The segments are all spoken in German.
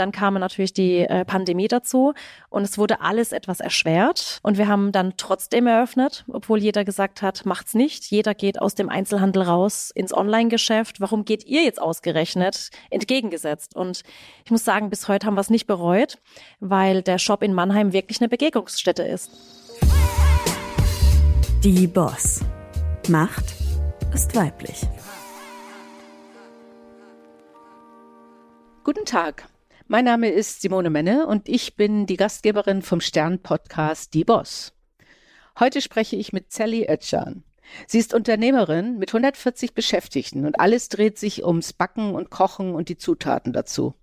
dann kam natürlich die äh, Pandemie dazu und es wurde alles etwas erschwert. Und wir haben dann trotzdem eröffnet, obwohl jeder gesagt hat, macht's nicht. Jeder geht aus dem Einzelhandel raus ins Online-Geschäft. Warum geht ihr jetzt ausgerechnet? Entgegengesetzt. Und ich muss sagen, bis heute haben wir es nicht bereut, weil der Shop in Mannheim wirklich eine Begegnungsstätte ist. Die Boss. Macht ist weiblich. Guten Tag. Mein Name ist Simone Menne und ich bin die Gastgeberin vom Stern-Podcast Die Boss. Heute spreche ich mit Sally Oetschan. Sie ist Unternehmerin mit 140 Beschäftigten und alles dreht sich ums Backen und Kochen und die Zutaten dazu.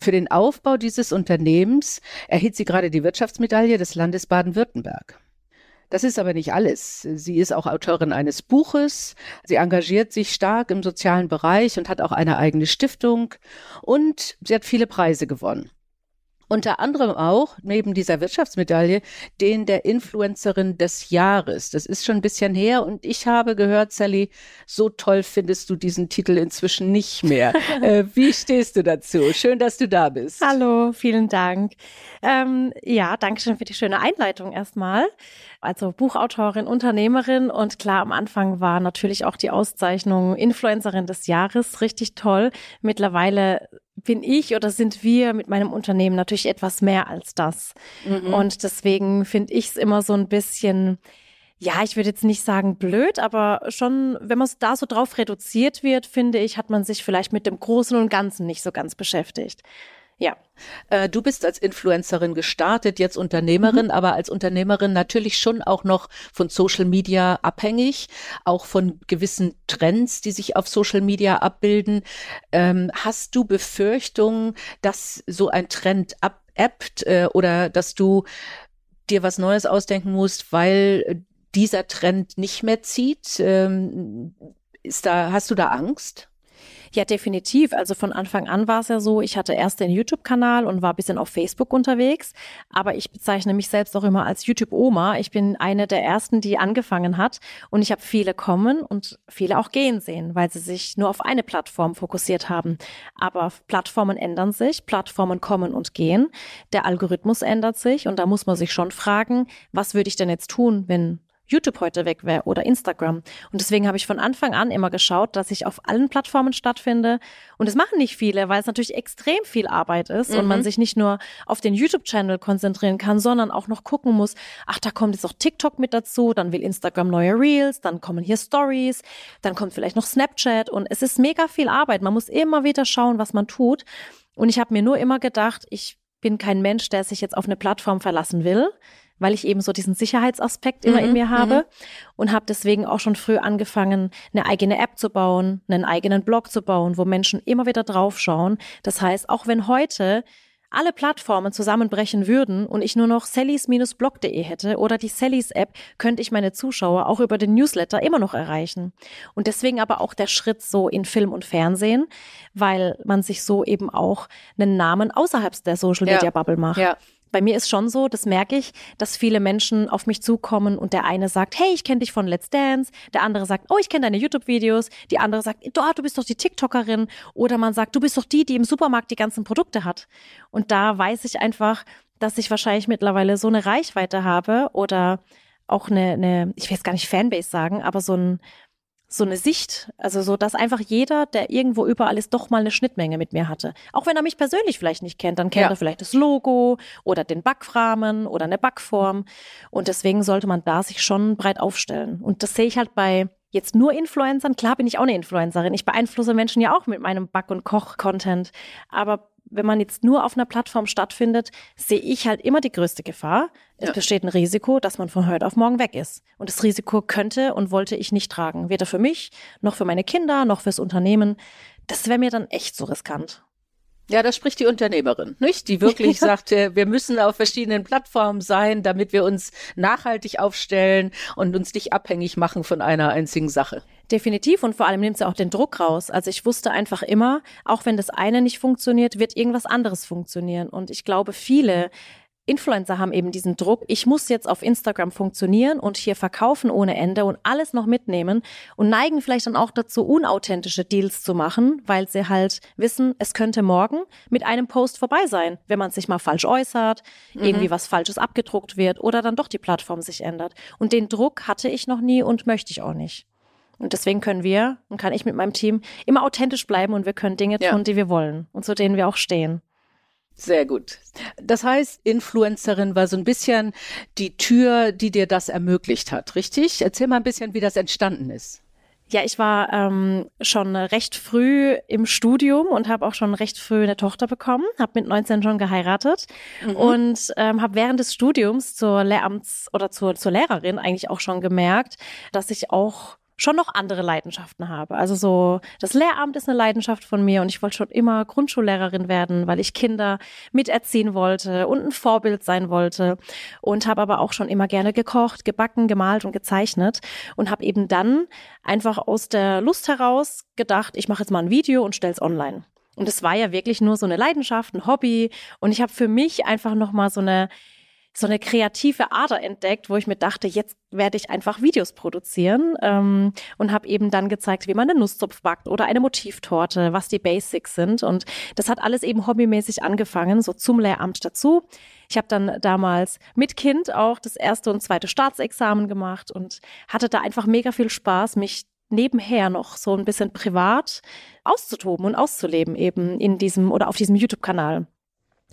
Für den Aufbau dieses Unternehmens erhielt sie gerade die Wirtschaftsmedaille des Landes Baden-Württemberg. Das ist aber nicht alles. Sie ist auch Autorin eines Buches. Sie engagiert sich stark im sozialen Bereich und hat auch eine eigene Stiftung. Und sie hat viele Preise gewonnen. Unter anderem auch, neben dieser Wirtschaftsmedaille, den der Influencerin des Jahres. Das ist schon ein bisschen her und ich habe gehört, Sally, so toll findest du diesen Titel inzwischen nicht mehr. äh, wie stehst du dazu? Schön, dass du da bist. Hallo, vielen Dank. Ähm, ja, danke schön für die schöne Einleitung erstmal. Also Buchautorin, Unternehmerin und klar, am Anfang war natürlich auch die Auszeichnung Influencerin des Jahres richtig toll. Mittlerweile bin ich oder sind wir mit meinem Unternehmen natürlich etwas mehr als das. Mhm. Und deswegen finde ich es immer so ein bisschen, ja, ich würde jetzt nicht sagen blöd, aber schon, wenn man da so drauf reduziert wird, finde ich, hat man sich vielleicht mit dem Großen und Ganzen nicht so ganz beschäftigt. Ja. Äh, du bist als Influencerin gestartet, jetzt Unternehmerin, mhm. aber als Unternehmerin natürlich schon auch noch von Social Media abhängig, auch von gewissen Trends, die sich auf Social Media abbilden. Ähm, hast du Befürchtungen, dass so ein Trend abebbt äh, oder dass du dir was Neues ausdenken musst, weil dieser Trend nicht mehr zieht? Ähm, ist da, hast du da Angst? Ja, definitiv. Also von Anfang an war es ja so, ich hatte erst den YouTube-Kanal und war ein bisschen auf Facebook unterwegs, aber ich bezeichne mich selbst auch immer als YouTube-Oma. Ich bin eine der ersten, die angefangen hat und ich habe viele kommen und viele auch gehen sehen, weil sie sich nur auf eine Plattform fokussiert haben. Aber Plattformen ändern sich, Plattformen kommen und gehen, der Algorithmus ändert sich und da muss man sich schon fragen, was würde ich denn jetzt tun, wenn YouTube heute weg wäre oder Instagram. Und deswegen habe ich von Anfang an immer geschaut, dass ich auf allen Plattformen stattfinde. Und das machen nicht viele, weil es natürlich extrem viel Arbeit ist mhm. und man mhm. sich nicht nur auf den YouTube-Channel konzentrieren kann, sondern auch noch gucken muss, ach, da kommt jetzt auch TikTok mit dazu, dann will Instagram neue Reels, dann kommen hier Stories, dann kommt vielleicht noch Snapchat und es ist mega viel Arbeit. Man muss immer wieder schauen, was man tut. Und ich habe mir nur immer gedacht, ich bin kein Mensch, der sich jetzt auf eine Plattform verlassen will weil ich eben so diesen Sicherheitsaspekt immer mhm, in mir habe mhm. und habe deswegen auch schon früh angefangen, eine eigene App zu bauen, einen eigenen Blog zu bauen, wo Menschen immer wieder draufschauen. Das heißt, auch wenn heute alle Plattformen zusammenbrechen würden und ich nur noch sallys-blog.de hätte oder die Sallys App, könnte ich meine Zuschauer auch über den Newsletter immer noch erreichen. Und deswegen aber auch der Schritt so in Film und Fernsehen, weil man sich so eben auch einen Namen außerhalb der Social Media Bubble macht. Ja bei mir ist schon so, das merke ich, dass viele Menschen auf mich zukommen und der eine sagt, hey, ich kenne dich von Let's Dance, der andere sagt, oh, ich kenne deine YouTube-Videos, die andere sagt, du, du bist doch die TikTokerin. Oder man sagt, du bist doch die, die im Supermarkt die ganzen Produkte hat. Und da weiß ich einfach, dass ich wahrscheinlich mittlerweile so eine Reichweite habe oder auch eine, eine ich will jetzt gar nicht Fanbase sagen, aber so ein, so eine Sicht, also so, dass einfach jeder, der irgendwo überall ist, doch mal eine Schnittmenge mit mir hatte. Auch wenn er mich persönlich vielleicht nicht kennt, dann kennt ja. er vielleicht das Logo oder den Backframen oder eine Backform. Und deswegen sollte man da sich schon breit aufstellen. Und das sehe ich halt bei jetzt nur Influencern. Klar bin ich auch eine Influencerin. Ich beeinflusse Menschen ja auch mit meinem Back- und Koch-Content. Aber wenn man jetzt nur auf einer Plattform stattfindet, sehe ich halt immer die größte Gefahr. Es ja. besteht ein Risiko, dass man von heute auf morgen weg ist. Und das Risiko könnte und wollte ich nicht tragen. Weder für mich, noch für meine Kinder, noch fürs Unternehmen. Das wäre mir dann echt so riskant. Ja, das spricht die Unternehmerin, nicht? Die wirklich sagt, äh, wir müssen auf verschiedenen Plattformen sein, damit wir uns nachhaltig aufstellen und uns nicht abhängig machen von einer einzigen Sache. Definitiv und vor allem nimmt sie auch den Druck raus. Also ich wusste einfach immer, auch wenn das eine nicht funktioniert, wird irgendwas anderes funktionieren. Und ich glaube, viele Influencer haben eben diesen Druck, ich muss jetzt auf Instagram funktionieren und hier verkaufen ohne Ende und alles noch mitnehmen und neigen vielleicht dann auch dazu, unauthentische Deals zu machen, weil sie halt wissen, es könnte morgen mit einem Post vorbei sein, wenn man sich mal falsch äußert, mhm. irgendwie was Falsches abgedruckt wird oder dann doch die Plattform sich ändert. Und den Druck hatte ich noch nie und möchte ich auch nicht. Und deswegen können wir und kann ich mit meinem Team immer authentisch bleiben und wir können Dinge ja. tun, die wir wollen und zu denen wir auch stehen. Sehr gut. Das heißt, Influencerin war so ein bisschen die Tür, die dir das ermöglicht hat, richtig? Erzähl mal ein bisschen, wie das entstanden ist. Ja, ich war ähm, schon recht früh im Studium und habe auch schon recht früh eine Tochter bekommen, habe mit 19 schon geheiratet mhm. und ähm, habe während des Studiums zur Lehramts- oder zur, zur Lehrerin eigentlich auch schon gemerkt, dass ich auch schon noch andere Leidenschaften habe. Also so, das Lehramt ist eine Leidenschaft von mir und ich wollte schon immer Grundschullehrerin werden, weil ich Kinder miterziehen wollte und ein Vorbild sein wollte und habe aber auch schon immer gerne gekocht, gebacken, gemalt und gezeichnet und habe eben dann einfach aus der Lust heraus gedacht, ich mache jetzt mal ein Video und stell's online. Und es war ja wirklich nur so eine Leidenschaft, ein Hobby und ich habe für mich einfach noch mal so eine so eine kreative Ader entdeckt, wo ich mir dachte, jetzt werde ich einfach Videos produzieren ähm, und habe eben dann gezeigt, wie man eine Nusszupf backt oder eine Motivtorte, was die Basics sind. Und das hat alles eben hobbymäßig angefangen, so zum Lehramt dazu. Ich habe dann damals mit Kind auch das erste und zweite Staatsexamen gemacht und hatte da einfach mega viel Spaß, mich nebenher noch so ein bisschen privat auszutoben und auszuleben eben in diesem oder auf diesem YouTube-Kanal.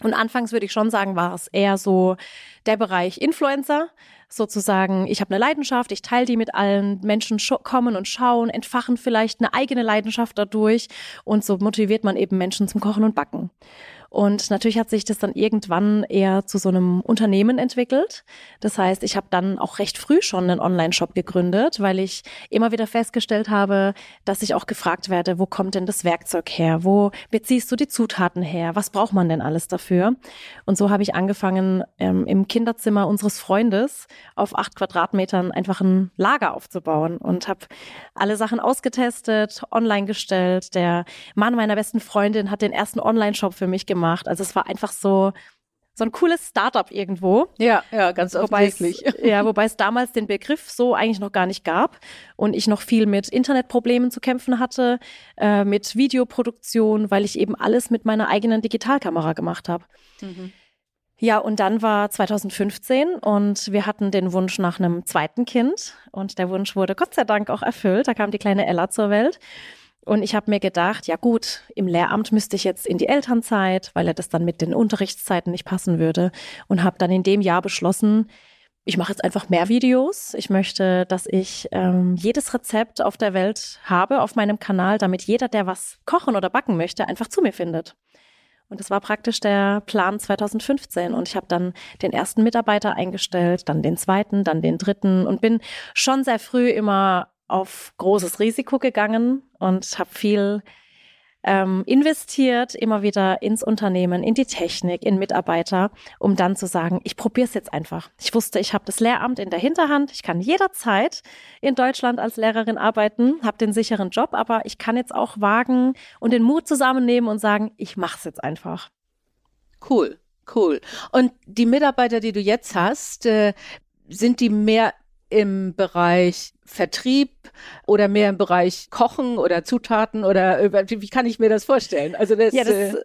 Und anfangs würde ich schon sagen, war es eher so der Bereich Influencer, sozusagen, ich habe eine Leidenschaft, ich teile die mit allen, Menschen kommen und schauen, entfachen vielleicht eine eigene Leidenschaft dadurch. Und so motiviert man eben Menschen zum Kochen und Backen. Und natürlich hat sich das dann irgendwann eher zu so einem Unternehmen entwickelt. Das heißt, ich habe dann auch recht früh schon einen Online-Shop gegründet, weil ich immer wieder festgestellt habe, dass ich auch gefragt werde, wo kommt denn das Werkzeug her? Wo beziehst du die Zutaten her? Was braucht man denn alles dafür? Und so habe ich angefangen, ähm, im Kinderzimmer unseres Freundes auf acht Quadratmetern einfach ein Lager aufzubauen und habe alle Sachen ausgetestet, online gestellt. Der Mann meiner besten Freundin hat den ersten Online-Shop für mich gemacht gemacht. Also es war einfach so, so ein cooles Startup irgendwo. Ja, ja, ganz offensichtlich. ja, wobei es damals den Begriff so eigentlich noch gar nicht gab und ich noch viel mit Internetproblemen zu kämpfen hatte, äh, mit Videoproduktion, weil ich eben alles mit meiner eigenen Digitalkamera gemacht habe. Mhm. Ja, und dann war 2015 und wir hatten den Wunsch nach einem zweiten Kind und der Wunsch wurde Gott sei Dank auch erfüllt. Da kam die kleine Ella zur Welt. Und ich habe mir gedacht, ja gut, im Lehramt müsste ich jetzt in die Elternzeit, weil er das dann mit den Unterrichtszeiten nicht passen würde. Und habe dann in dem Jahr beschlossen, ich mache jetzt einfach mehr Videos. Ich möchte, dass ich ähm, jedes Rezept auf der Welt habe auf meinem Kanal, damit jeder, der was kochen oder backen möchte, einfach zu mir findet. Und das war praktisch der Plan 2015. Und ich habe dann den ersten Mitarbeiter eingestellt, dann den zweiten, dann den dritten und bin schon sehr früh immer auf großes Risiko gegangen und habe viel ähm, investiert, immer wieder ins Unternehmen, in die Technik, in Mitarbeiter, um dann zu sagen, ich probiere es jetzt einfach. Ich wusste, ich habe das Lehramt in der Hinterhand, ich kann jederzeit in Deutschland als Lehrerin arbeiten, habe den sicheren Job, aber ich kann jetzt auch wagen und den Mut zusammennehmen und sagen, ich mache es jetzt einfach. Cool. Cool. Und die Mitarbeiter, die du jetzt hast, äh, sind die mehr im Bereich Vertrieb oder mehr im Bereich Kochen oder Zutaten oder wie kann ich mir das vorstellen? Also das, ja, das äh,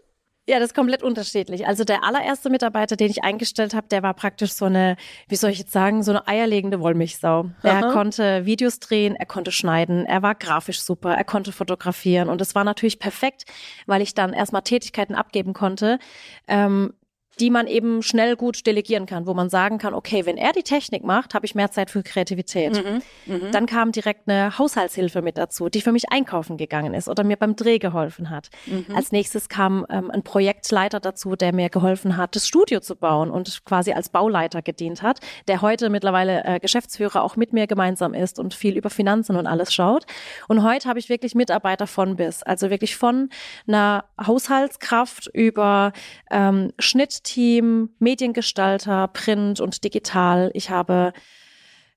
ja, das ist komplett unterschiedlich. Also der allererste Mitarbeiter, den ich eingestellt habe, der war praktisch so eine, wie soll ich jetzt sagen, so eine eierlegende Wollmilchsau. Er Aha. konnte Videos drehen, er konnte schneiden, er war grafisch super, er konnte fotografieren und es war natürlich perfekt, weil ich dann erstmal Tätigkeiten abgeben konnte, ähm, die man eben schnell gut delegieren kann, wo man sagen kann, okay, wenn er die Technik macht, habe ich mehr Zeit für Kreativität. Mhm, mh. Dann kam direkt eine Haushaltshilfe mit dazu, die für mich einkaufen gegangen ist oder mir beim Dreh geholfen hat. Mhm. Als nächstes kam ähm, ein Projektleiter dazu, der mir geholfen hat, das Studio zu bauen und quasi als Bauleiter gedient hat, der heute mittlerweile äh, Geschäftsführer auch mit mir gemeinsam ist und viel über Finanzen und alles schaut. Und heute habe ich wirklich Mitarbeiter von bis, also wirklich von einer Haushaltskraft über ähm, Schnitt Team, Mediengestalter, Print und Digital. Ich habe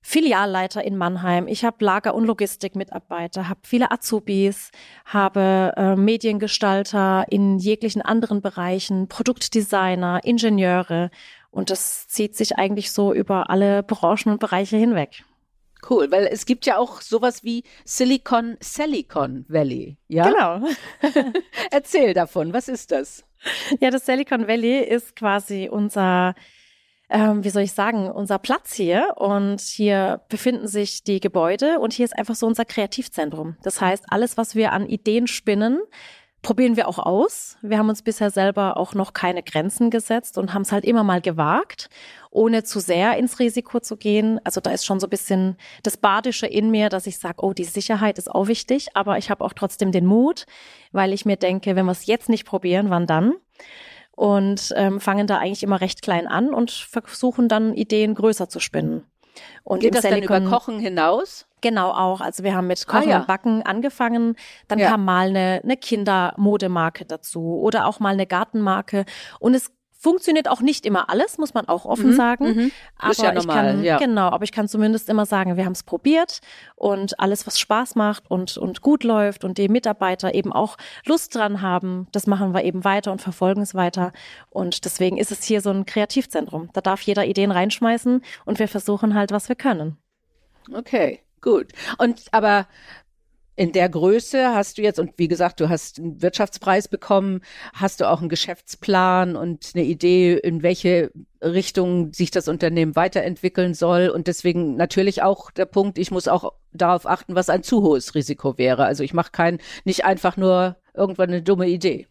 Filialleiter in Mannheim. Ich habe Lager- und Logistikmitarbeiter, habe viele Azubis, habe äh, Mediengestalter in jeglichen anderen Bereichen, Produktdesigner, Ingenieure. Und das zieht sich eigentlich so über alle Branchen und Bereiche hinweg. Cool, weil es gibt ja auch sowas wie Silicon Silicon Valley, ja? Genau. Erzähl davon, was ist das? Ja, das Silicon Valley ist quasi unser ähm, wie soll ich sagen, unser Platz hier und hier befinden sich die Gebäude und hier ist einfach so unser Kreativzentrum. Das heißt, alles, was wir an Ideen spinnen, probieren wir auch aus. Wir haben uns bisher selber auch noch keine Grenzen gesetzt und haben es halt immer mal gewagt, ohne zu sehr ins Risiko zu gehen. Also da ist schon so ein bisschen das Badische in mir, dass ich sage, oh, die Sicherheit ist auch wichtig, aber ich habe auch trotzdem den Mut, weil ich mir denke, wenn wir es jetzt nicht probieren, wann dann? Und ähm, fangen da eigentlich immer recht klein an und versuchen dann Ideen größer zu spinnen. Und Geht das Silicon, dann über Kochen hinaus? Genau auch. Also wir haben mit Kochen ah, ja. und Backen angefangen. Dann ja. kam mal eine, eine Kindermodemarke dazu oder auch mal eine Gartenmarke. Und es Funktioniert auch nicht immer alles, muss man auch offen mhm, sagen. Mhm. Aber ist ja normal, ich kann, ja. genau, aber ich kann zumindest immer sagen, wir haben es probiert und alles, was Spaß macht und, und gut läuft und die Mitarbeiter eben auch Lust dran haben, das machen wir eben weiter und verfolgen es weiter. Und deswegen ist es hier so ein Kreativzentrum. Da darf jeder Ideen reinschmeißen und wir versuchen halt, was wir können. Okay. Gut. Und aber in der Größe hast du jetzt, und wie gesagt, du hast einen Wirtschaftspreis bekommen, hast du auch einen Geschäftsplan und eine Idee, in welche Richtung sich das Unternehmen weiterentwickeln soll. Und deswegen natürlich auch der Punkt, ich muss auch darauf achten, was ein zu hohes Risiko wäre. Also ich mache kein, nicht einfach nur irgendwann eine dumme Idee.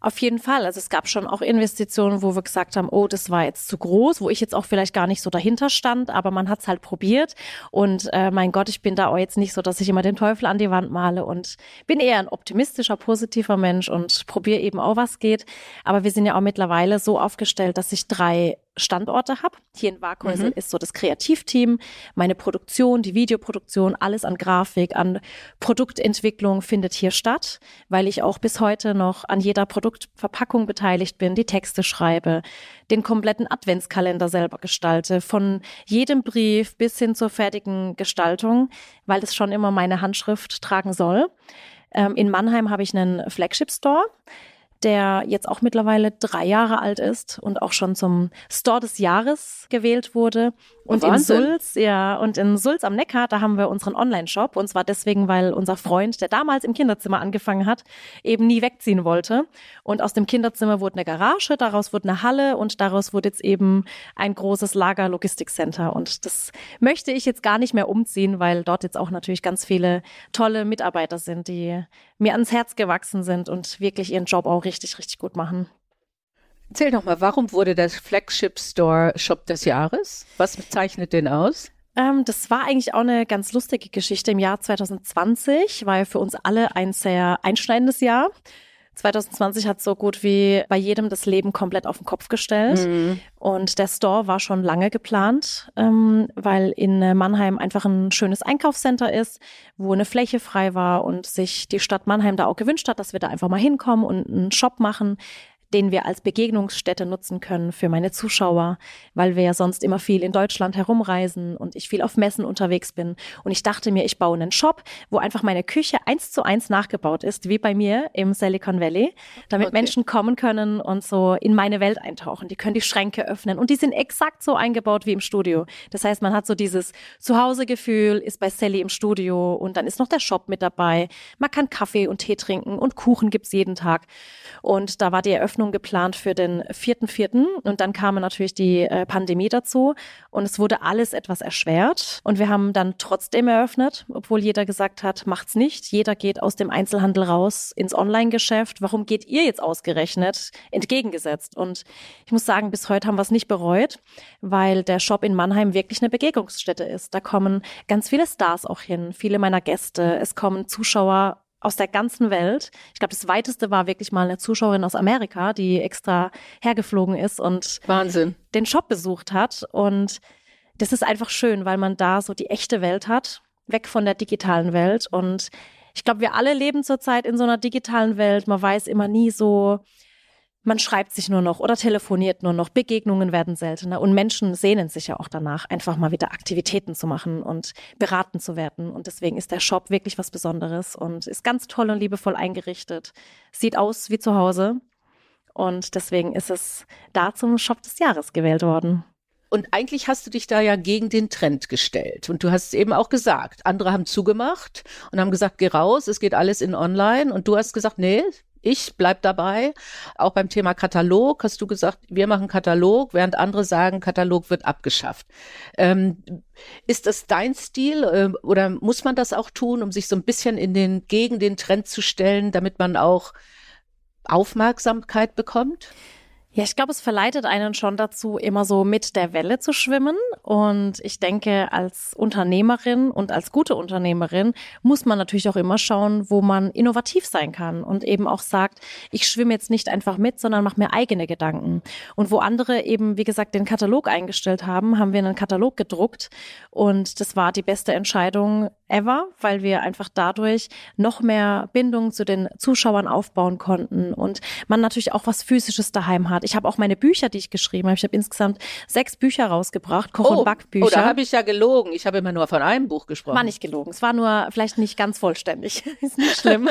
Auf jeden Fall. Also es gab schon auch Investitionen, wo wir gesagt haben, oh, das war jetzt zu groß, wo ich jetzt auch vielleicht gar nicht so dahinter stand, aber man hat es halt probiert. Und äh, mein Gott, ich bin da auch jetzt nicht so, dass ich immer den Teufel an die Wand male und bin eher ein optimistischer, positiver Mensch und probiere eben auch, was geht. Aber wir sind ja auch mittlerweile so aufgestellt, dass ich drei Standorte habe. Hier in Waghäusel mhm. ist so das Kreativteam, meine Produktion, die Videoproduktion, alles an Grafik, an Produktentwicklung findet hier statt, weil ich auch bis heute noch an jeder Produktverpackung beteiligt bin, die Texte schreibe, den kompletten Adventskalender selber gestalte, von jedem Brief bis hin zur fertigen Gestaltung, weil es schon immer meine Handschrift tragen soll. Ähm, in Mannheim habe ich einen Flagship Store der jetzt auch mittlerweile drei Jahre alt ist und auch schon zum Store des Jahres gewählt wurde. Und Wahnsinn. in Sulz, ja, und in Sulz am Neckar, da haben wir unseren Online-Shop. Und zwar deswegen, weil unser Freund, der damals im Kinderzimmer angefangen hat, eben nie wegziehen wollte. Und aus dem Kinderzimmer wurde eine Garage, daraus wurde eine Halle und daraus wurde jetzt eben ein großes Lager-Logistik-Center. Und das möchte ich jetzt gar nicht mehr umziehen, weil dort jetzt auch natürlich ganz viele tolle Mitarbeiter sind, die mir ans Herz gewachsen sind und wirklich ihren Job auch richtig, richtig gut machen. Erzähl doch mal, warum wurde das Flagship Store Shop des Jahres? Was zeichnet den aus? Ähm, das war eigentlich auch eine ganz lustige Geschichte. Im Jahr 2020 war ja für uns alle ein sehr einschneidendes Jahr. 2020 hat so gut wie bei jedem das Leben komplett auf den Kopf gestellt. Mhm. Und der Store war schon lange geplant, ähm, weil in Mannheim einfach ein schönes Einkaufscenter ist, wo eine Fläche frei war und sich die Stadt Mannheim da auch gewünscht hat, dass wir da einfach mal hinkommen und einen Shop machen, den wir als Begegnungsstätte nutzen können für meine Zuschauer, weil wir ja sonst immer viel in Deutschland herumreisen und ich viel auf Messen unterwegs bin. Und ich dachte mir, ich baue einen Shop, wo einfach meine Küche eins zu eins nachgebaut ist, wie bei mir im Silicon Valley, damit okay. Menschen kommen können und so in meine Welt eintauchen. Die können die Schränke öffnen und die sind exakt so eingebaut wie im Studio. Das heißt, man hat so dieses Zuhausegefühl, ist bei Sally im Studio und dann ist noch der Shop mit dabei. Man kann Kaffee und Tee trinken und Kuchen gibt's jeden Tag. Und da war die Eröffnung Eröffnung geplant für den 4.4. und dann kam natürlich die äh, Pandemie dazu und es wurde alles etwas erschwert und wir haben dann trotzdem eröffnet, obwohl jeder gesagt hat, macht's nicht. Jeder geht aus dem Einzelhandel raus ins Online-Geschäft. Warum geht ihr jetzt ausgerechnet entgegengesetzt? Und ich muss sagen, bis heute haben wir es nicht bereut, weil der Shop in Mannheim wirklich eine Begegnungsstätte ist. Da kommen ganz viele Stars auch hin, viele meiner Gäste. Es kommen Zuschauer aus der ganzen Welt. Ich glaube, das weiteste war wirklich mal eine Zuschauerin aus Amerika, die extra hergeflogen ist und Wahnsinn. den Shop besucht hat. Und das ist einfach schön, weil man da so die echte Welt hat, weg von der digitalen Welt. Und ich glaube, wir alle leben zurzeit in so einer digitalen Welt. Man weiß immer nie so, man schreibt sich nur noch oder telefoniert nur noch, Begegnungen werden seltener und Menschen sehnen sich ja auch danach, einfach mal wieder Aktivitäten zu machen und beraten zu werden. Und deswegen ist der Shop wirklich was Besonderes und ist ganz toll und liebevoll eingerichtet. Sieht aus wie zu Hause. Und deswegen ist es da zum Shop des Jahres gewählt worden. Und eigentlich hast du dich da ja gegen den Trend gestellt. Und du hast es eben auch gesagt, andere haben zugemacht und haben gesagt, geh raus, es geht alles in online. Und du hast gesagt, nee, ich bleib dabei. Auch beim Thema Katalog hast du gesagt, wir machen Katalog, während andere sagen, Katalog wird abgeschafft. Ähm, ist das dein Stil äh, oder muss man das auch tun, um sich so ein bisschen in den, gegen den Trend zu stellen, damit man auch Aufmerksamkeit bekommt? Ja, ich glaube, es verleitet einen schon dazu, immer so mit der Welle zu schwimmen. Und ich denke, als Unternehmerin und als gute Unternehmerin muss man natürlich auch immer schauen, wo man innovativ sein kann und eben auch sagt, ich schwimme jetzt nicht einfach mit, sondern mache mir eigene Gedanken. Und wo andere eben, wie gesagt, den Katalog eingestellt haben, haben wir einen Katalog gedruckt. Und das war die beste Entscheidung ever, weil wir einfach dadurch noch mehr Bindung zu den Zuschauern aufbauen konnten und man natürlich auch was Physisches daheim hat. Ich habe auch meine Bücher, die ich geschrieben habe. Ich habe insgesamt sechs Bücher rausgebracht, Koch- oh, und Backbücher. Oh, da habe ich ja gelogen. Ich habe immer nur von einem Buch gesprochen. War nicht gelogen. Es war nur vielleicht nicht ganz vollständig. Ist nicht schlimm.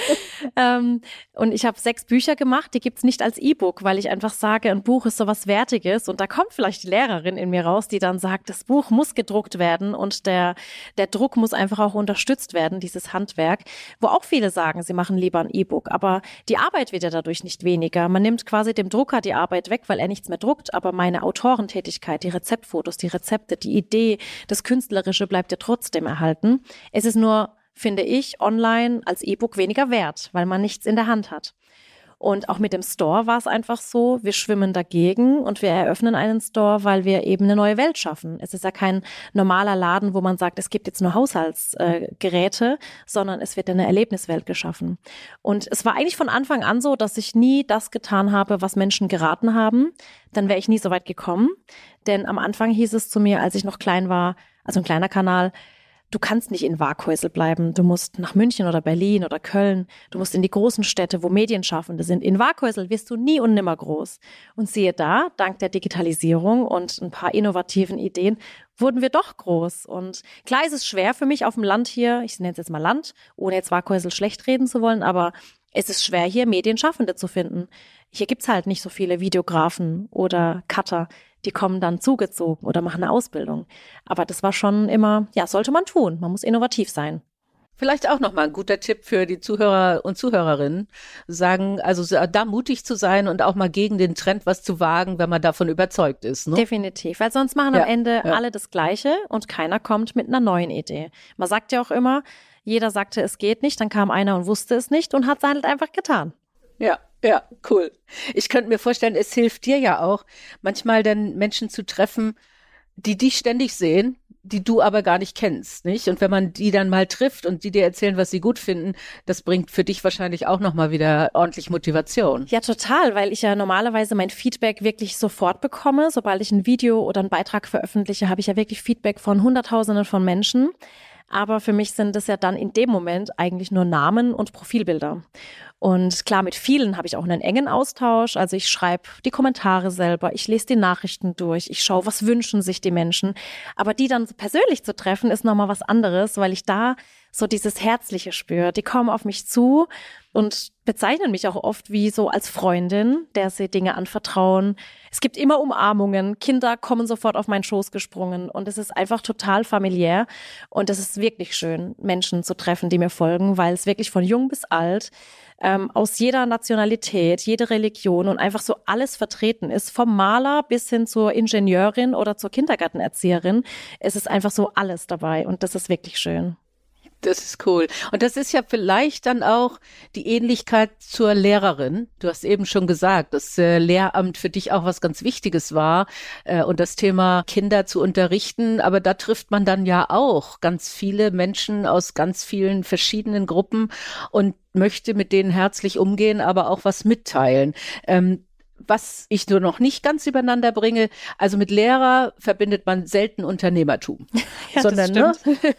ähm, und ich habe sechs Bücher gemacht. Die gibt's nicht als E-Book, weil ich einfach sage, ein Buch ist so was Wertiges. Und da kommt vielleicht die Lehrerin in mir raus, die dann sagt, das Buch muss gedruckt werden und der, der Druck muss einfach auch unterstützt werden, dieses Handwerk, wo auch viele sagen, sie machen lieber ein E-Book. Aber die Arbeit wird ja dadurch nicht weniger. Man nimmt quasi dem Drucker die Arbeit weg, weil er nichts mehr druckt. Aber meine Autorentätigkeit, die Rezeptfotos, die Rezepte, die Idee, das Künstlerische bleibt ja trotzdem erhalten. Es ist nur finde ich, online als E-Book weniger wert, weil man nichts in der Hand hat. Und auch mit dem Store war es einfach so, wir schwimmen dagegen und wir eröffnen einen Store, weil wir eben eine neue Welt schaffen. Es ist ja kein normaler Laden, wo man sagt, es gibt jetzt nur Haushaltsgeräte, äh, sondern es wird eine Erlebniswelt geschaffen. Und es war eigentlich von Anfang an so, dass ich nie das getan habe, was Menschen geraten haben. Dann wäre ich nie so weit gekommen. Denn am Anfang hieß es zu mir, als ich noch klein war, also ein kleiner Kanal, du kannst nicht in Waghäusel bleiben. Du musst nach München oder Berlin oder Köln. Du musst in die großen Städte, wo Medienschaffende sind. In Waghäusel wirst du nie und nimmer groß. Und siehe da, dank der Digitalisierung und ein paar innovativen Ideen wurden wir doch groß. Und klar ist es schwer für mich auf dem Land hier, ich nenne es jetzt mal Land, ohne jetzt Waghäusel schlecht reden zu wollen, aber es ist schwer, hier Medienschaffende zu finden. Hier gibt's halt nicht so viele Videografen oder Cutter, die kommen dann zugezogen oder machen eine Ausbildung. Aber das war schon immer, ja, sollte man tun. Man muss innovativ sein. Vielleicht auch nochmal ein guter Tipp für die Zuhörer und Zuhörerinnen. Sagen, also da mutig zu sein und auch mal gegen den Trend was zu wagen, wenn man davon überzeugt ist. Ne? Definitiv, weil sonst machen ja, am Ende ja. alle das Gleiche und keiner kommt mit einer neuen Idee. Man sagt ja auch immer, jeder sagte, es geht nicht, dann kam einer und wusste es nicht und hat es halt einfach getan. Ja, ja, cool. Ich könnte mir vorstellen, es hilft dir ja auch, manchmal dann Menschen zu treffen, die dich ständig sehen, die du aber gar nicht kennst, nicht? Und wenn man die dann mal trifft und die dir erzählen, was sie gut finden, das bringt für dich wahrscheinlich auch nochmal wieder ordentlich Motivation. Ja, total, weil ich ja normalerweise mein Feedback wirklich sofort bekomme. Sobald ich ein Video oder einen Beitrag veröffentliche, habe ich ja wirklich Feedback von Hunderttausenden von Menschen. Aber für mich sind es ja dann in dem Moment eigentlich nur Namen und Profilbilder. Und klar, mit vielen habe ich auch einen engen Austausch. Also ich schreibe die Kommentare selber, ich lese die Nachrichten durch, ich schaue, was wünschen sich die Menschen. Aber die dann persönlich zu treffen, ist nochmal was anderes, weil ich da so dieses Herzliche spüre. Die kommen auf mich zu und bezeichnen mich auch oft wie so als Freundin, der sie Dinge anvertrauen. Es gibt immer Umarmungen. Kinder kommen sofort auf meinen Schoß gesprungen und es ist einfach total familiär und es ist wirklich schön, Menschen zu treffen, die mir folgen, weil es wirklich von jung bis alt ähm, aus jeder Nationalität, jede Religion und einfach so alles vertreten ist, vom Maler bis hin zur Ingenieurin oder zur Kindergartenerzieherin. Es ist einfach so alles dabei und das ist wirklich schön. Das ist cool. Und das ist ja vielleicht dann auch die Ähnlichkeit zur Lehrerin. Du hast eben schon gesagt, dass äh, Lehramt für dich auch was ganz Wichtiges war äh, und das Thema Kinder zu unterrichten. Aber da trifft man dann ja auch ganz viele Menschen aus ganz vielen verschiedenen Gruppen und möchte mit denen herzlich umgehen, aber auch was mitteilen. Ähm, was ich nur noch nicht ganz übereinander bringe, also mit Lehrer verbindet man selten Unternehmertum. Ja, sondern, das ne?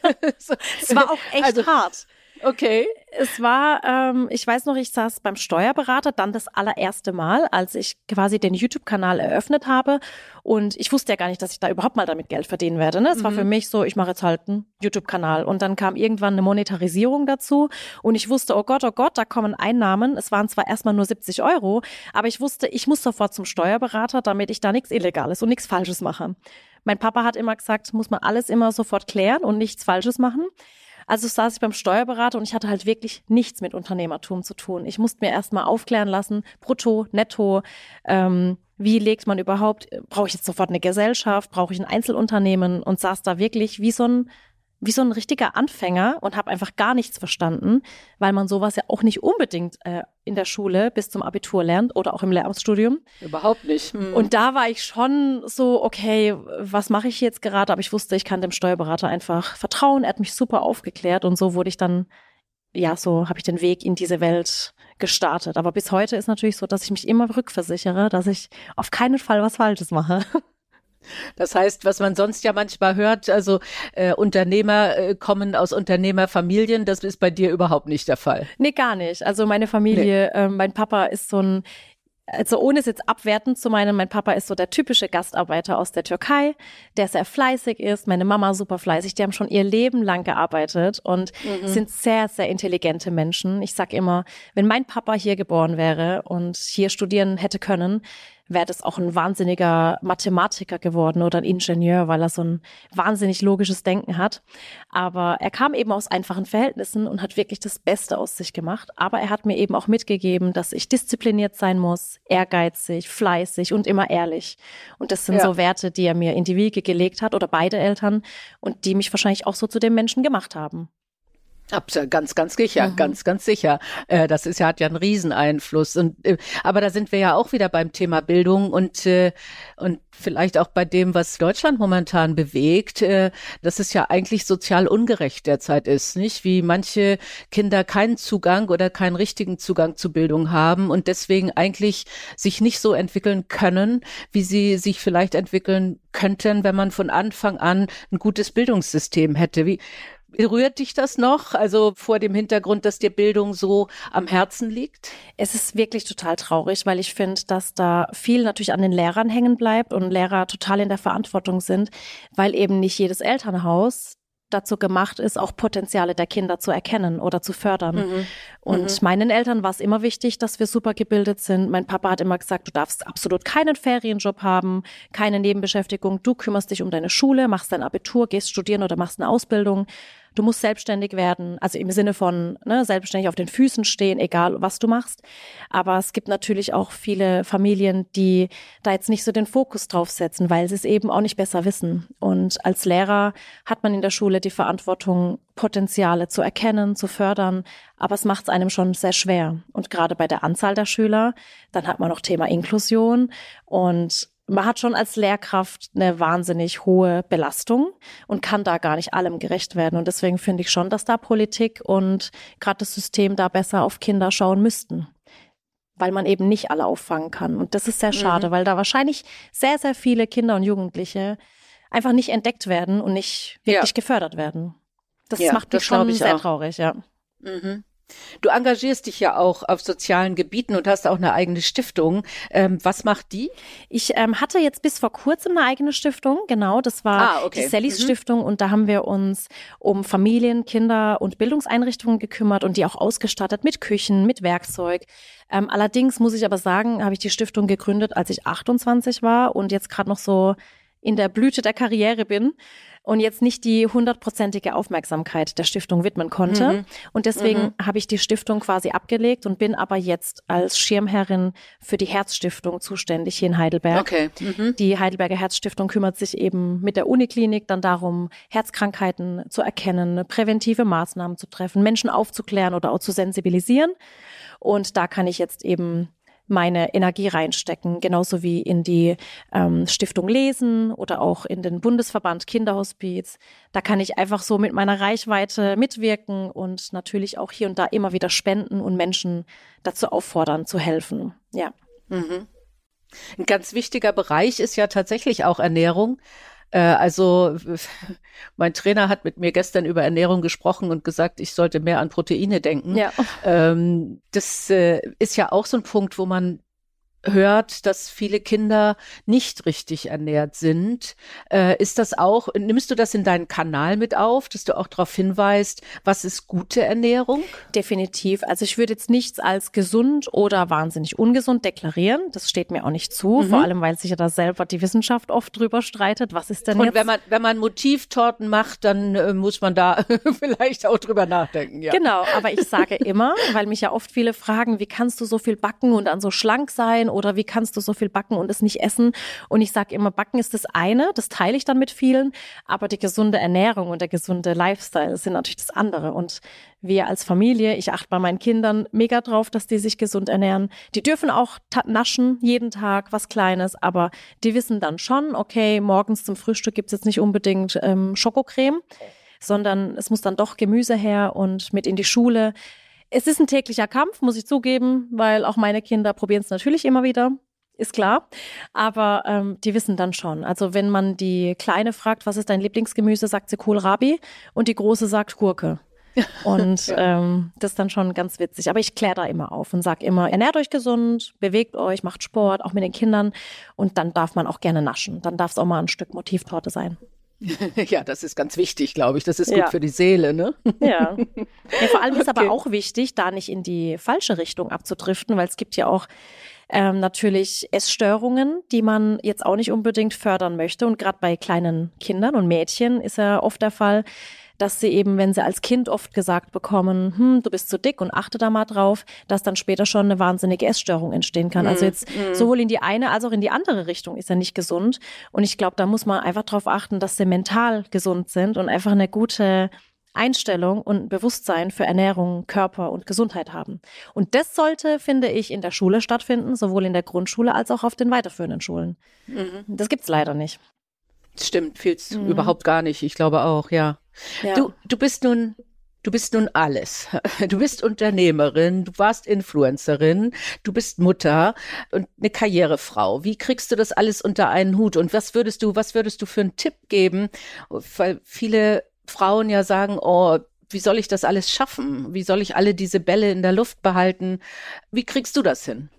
es war auch echt also, hart. Okay. Es war, ähm, ich weiß noch, ich saß beim Steuerberater dann das allererste Mal, als ich quasi den YouTube-Kanal eröffnet habe. Und ich wusste ja gar nicht, dass ich da überhaupt mal damit Geld verdienen werde. Ne? Es mhm. war für mich so, ich mache jetzt halt einen YouTube-Kanal. Und dann kam irgendwann eine Monetarisierung dazu. Und ich wusste, oh Gott, oh Gott, da kommen Einnahmen. Es waren zwar erstmal nur 70 Euro, aber ich wusste, ich muss sofort zum Steuerberater, damit ich da nichts Illegales und nichts Falsches mache. Mein Papa hat immer gesagt, muss man alles immer sofort klären und nichts Falsches machen. Also saß ich beim Steuerberater und ich hatte halt wirklich nichts mit Unternehmertum zu tun. Ich musste mir erstmal aufklären lassen, brutto, netto, ähm, wie legt man überhaupt, brauche ich jetzt sofort eine Gesellschaft, brauche ich ein Einzelunternehmen und saß da wirklich wie so ein wie so ein richtiger Anfänger und habe einfach gar nichts verstanden, weil man sowas ja auch nicht unbedingt äh, in der Schule bis zum Abitur lernt oder auch im Lehramtsstudium. Überhaupt nicht. Hm. Und da war ich schon so, okay, was mache ich jetzt gerade? Aber ich wusste, ich kann dem Steuerberater einfach vertrauen. Er hat mich super aufgeklärt und so wurde ich dann, ja, so habe ich den Weg in diese Welt gestartet. Aber bis heute ist natürlich so, dass ich mich immer rückversichere, dass ich auf keinen Fall was Falsches mache. Das heißt, was man sonst ja manchmal hört, also äh, Unternehmer äh, kommen aus Unternehmerfamilien, das ist bei dir überhaupt nicht der Fall. Nee, gar nicht. Also meine Familie, nee. äh, mein Papa ist so ein also ohne es jetzt abwertend zu meinen, mein Papa ist so der typische Gastarbeiter aus der Türkei, der sehr fleißig ist, meine Mama super fleißig, die haben schon ihr Leben lang gearbeitet und mhm. sind sehr, sehr intelligente Menschen. Ich sag immer, wenn mein Papa hier geboren wäre und hier studieren hätte können, wäre das auch ein wahnsinniger Mathematiker geworden oder ein Ingenieur, weil er so ein wahnsinnig logisches Denken hat. Aber er kam eben aus einfachen Verhältnissen und hat wirklich das Beste aus sich gemacht. Aber er hat mir eben auch mitgegeben, dass ich diszipliniert sein muss, ehrgeizig, fleißig und immer ehrlich. Und das sind ja. so Werte, die er mir in die Wiege gelegt hat oder beide Eltern und die mich wahrscheinlich auch so zu dem Menschen gemacht haben. Absolut, ganz, ganz sicher, mhm. ganz, ganz sicher. Äh, das ist ja hat ja einen Rieseneinfluss. Und äh, aber da sind wir ja auch wieder beim Thema Bildung und äh, und vielleicht auch bei dem, was Deutschland momentan bewegt, äh, dass es ja eigentlich sozial ungerecht derzeit ist, nicht? Wie manche Kinder keinen Zugang oder keinen richtigen Zugang zu Bildung haben und deswegen eigentlich sich nicht so entwickeln können, wie sie sich vielleicht entwickeln könnten, wenn man von Anfang an ein gutes Bildungssystem hätte. Wie Berührt dich das noch? Also vor dem Hintergrund, dass dir Bildung so am Herzen liegt? Es ist wirklich total traurig, weil ich finde, dass da viel natürlich an den Lehrern hängen bleibt und Lehrer total in der Verantwortung sind, weil eben nicht jedes Elternhaus dazu gemacht ist, auch Potenziale der Kinder zu erkennen oder zu fördern. Mhm. Und mhm. meinen Eltern war es immer wichtig, dass wir super gebildet sind. Mein Papa hat immer gesagt, du darfst absolut keinen Ferienjob haben, keine Nebenbeschäftigung. Du kümmerst dich um deine Schule, machst dein Abitur, gehst studieren oder machst eine Ausbildung du musst selbstständig werden, also im Sinne von ne, selbstständig auf den Füßen stehen, egal was du machst. Aber es gibt natürlich auch viele Familien, die da jetzt nicht so den Fokus drauf setzen, weil sie es eben auch nicht besser wissen. Und als Lehrer hat man in der Schule die Verantwortung, Potenziale zu erkennen, zu fördern, aber es macht es einem schon sehr schwer. Und gerade bei der Anzahl der Schüler, dann hat man noch Thema Inklusion und man hat schon als Lehrkraft eine wahnsinnig hohe Belastung und kann da gar nicht allem gerecht werden. Und deswegen finde ich schon, dass da Politik und gerade das System da besser auf Kinder schauen müssten. Weil man eben nicht alle auffangen kann. Und das ist sehr schade, mhm. weil da wahrscheinlich sehr, sehr viele Kinder und Jugendliche einfach nicht entdeckt werden und nicht wirklich ja. gefördert werden. Das ja, macht mich schon sehr auch. traurig, ja. Mhm. Du engagierst dich ja auch auf sozialen Gebieten und hast auch eine eigene Stiftung. Ähm, was macht die? Ich ähm, hatte jetzt bis vor kurzem eine eigene Stiftung, genau. Das war ah, okay. die Sallys mhm. Stiftung und da haben wir uns um Familien, Kinder und Bildungseinrichtungen gekümmert und die auch ausgestattet mit Küchen, mit Werkzeug. Ähm, allerdings muss ich aber sagen, habe ich die Stiftung gegründet, als ich 28 war und jetzt gerade noch so in der Blüte der Karriere bin und jetzt nicht die hundertprozentige Aufmerksamkeit der Stiftung widmen konnte. Mhm. Und deswegen mhm. habe ich die Stiftung quasi abgelegt und bin aber jetzt als Schirmherrin für die Herzstiftung zuständig hier in Heidelberg. Okay. Mhm. Die Heidelberger Herzstiftung kümmert sich eben mit der Uniklinik dann darum, Herzkrankheiten zu erkennen, präventive Maßnahmen zu treffen, Menschen aufzuklären oder auch zu sensibilisieren. Und da kann ich jetzt eben meine Energie reinstecken, genauso wie in die ähm, Stiftung Lesen oder auch in den Bundesverband Kinderhospiz. Da kann ich einfach so mit meiner Reichweite mitwirken und natürlich auch hier und da immer wieder spenden und Menschen dazu auffordern, zu helfen. Ja. Mhm. Ein ganz wichtiger Bereich ist ja tatsächlich auch Ernährung. Äh, also mein Trainer hat mit mir gestern über Ernährung gesprochen und gesagt, ich sollte mehr an Proteine denken. Ja. Ähm, das äh, ist ja auch so ein Punkt, wo man hört, dass viele Kinder nicht richtig ernährt sind. Äh, ist das auch, nimmst du das in deinen Kanal mit auf, dass du auch darauf hinweist, was ist gute Ernährung? Definitiv. Also ich würde jetzt nichts als gesund oder wahnsinnig ungesund deklarieren. Das steht mir auch nicht zu, mhm. vor allem weil sich ja da selber die Wissenschaft oft drüber streitet. Was ist denn Und jetzt? wenn man, wenn man Motivtorten macht, dann äh, muss man da vielleicht auch drüber nachdenken. Ja. Genau, aber ich sage immer, weil mich ja oft viele fragen, wie kannst du so viel backen und dann so schlank sein oder wie kannst du so viel backen und es nicht essen? Und ich sage immer, Backen ist das eine, das teile ich dann mit vielen, aber die gesunde Ernährung und der gesunde Lifestyle sind natürlich das andere. Und wir als Familie, ich achte bei meinen Kindern mega drauf, dass die sich gesund ernähren. Die dürfen auch naschen, jeden Tag was Kleines, aber die wissen dann schon, okay, morgens zum Frühstück gibt's jetzt nicht unbedingt ähm, Schokocreme, sondern es muss dann doch Gemüse her und mit in die Schule. Es ist ein täglicher Kampf, muss ich zugeben, weil auch meine Kinder probieren es natürlich immer wieder. Ist klar. Aber ähm, die wissen dann schon. Also wenn man die Kleine fragt, was ist dein Lieblingsgemüse, sagt sie Kohlrabi und die Große sagt Gurke. Und ja. ähm, das ist dann schon ganz witzig. Aber ich kläre da immer auf und sage immer, ernährt euch gesund, bewegt euch, macht Sport, auch mit den Kindern. Und dann darf man auch gerne naschen. Dann darf es auch mal ein Stück Motivtorte sein. Ja, das ist ganz wichtig, glaube ich. Das ist gut ja. für die Seele, ne? Ja. ja vor allem ist okay. aber auch wichtig, da nicht in die falsche Richtung abzudriften, weil es gibt ja auch ähm, natürlich Essstörungen, die man jetzt auch nicht unbedingt fördern möchte. Und gerade bei kleinen Kindern und Mädchen ist ja oft der Fall, dass sie eben, wenn sie als Kind oft gesagt bekommen, hm, du bist zu dick und achte da mal drauf, dass dann später schon eine wahnsinnige Essstörung entstehen kann. Mm, also jetzt mm. sowohl in die eine als auch in die andere Richtung ist er nicht gesund. Und ich glaube, da muss man einfach darauf achten, dass sie mental gesund sind und einfach eine gute Einstellung und Bewusstsein für Ernährung, Körper und Gesundheit haben. Und das sollte, finde ich, in der Schule stattfinden, sowohl in der Grundschule als auch auf den weiterführenden Schulen. Mhm. Das gibt's leider nicht. Stimmt, fehlt's mhm. überhaupt gar nicht. Ich glaube auch, ja. Ja. Du, du bist nun Du bist nun alles. Du bist Unternehmerin, du warst Influencerin, du bist Mutter und eine Karrierefrau. Wie kriegst du das alles unter einen Hut? Und was würdest du, was würdest du für einen Tipp geben? Weil viele Frauen ja sagen, oh, wie soll ich das alles schaffen? Wie soll ich alle diese Bälle in der Luft behalten? Wie kriegst du das hin?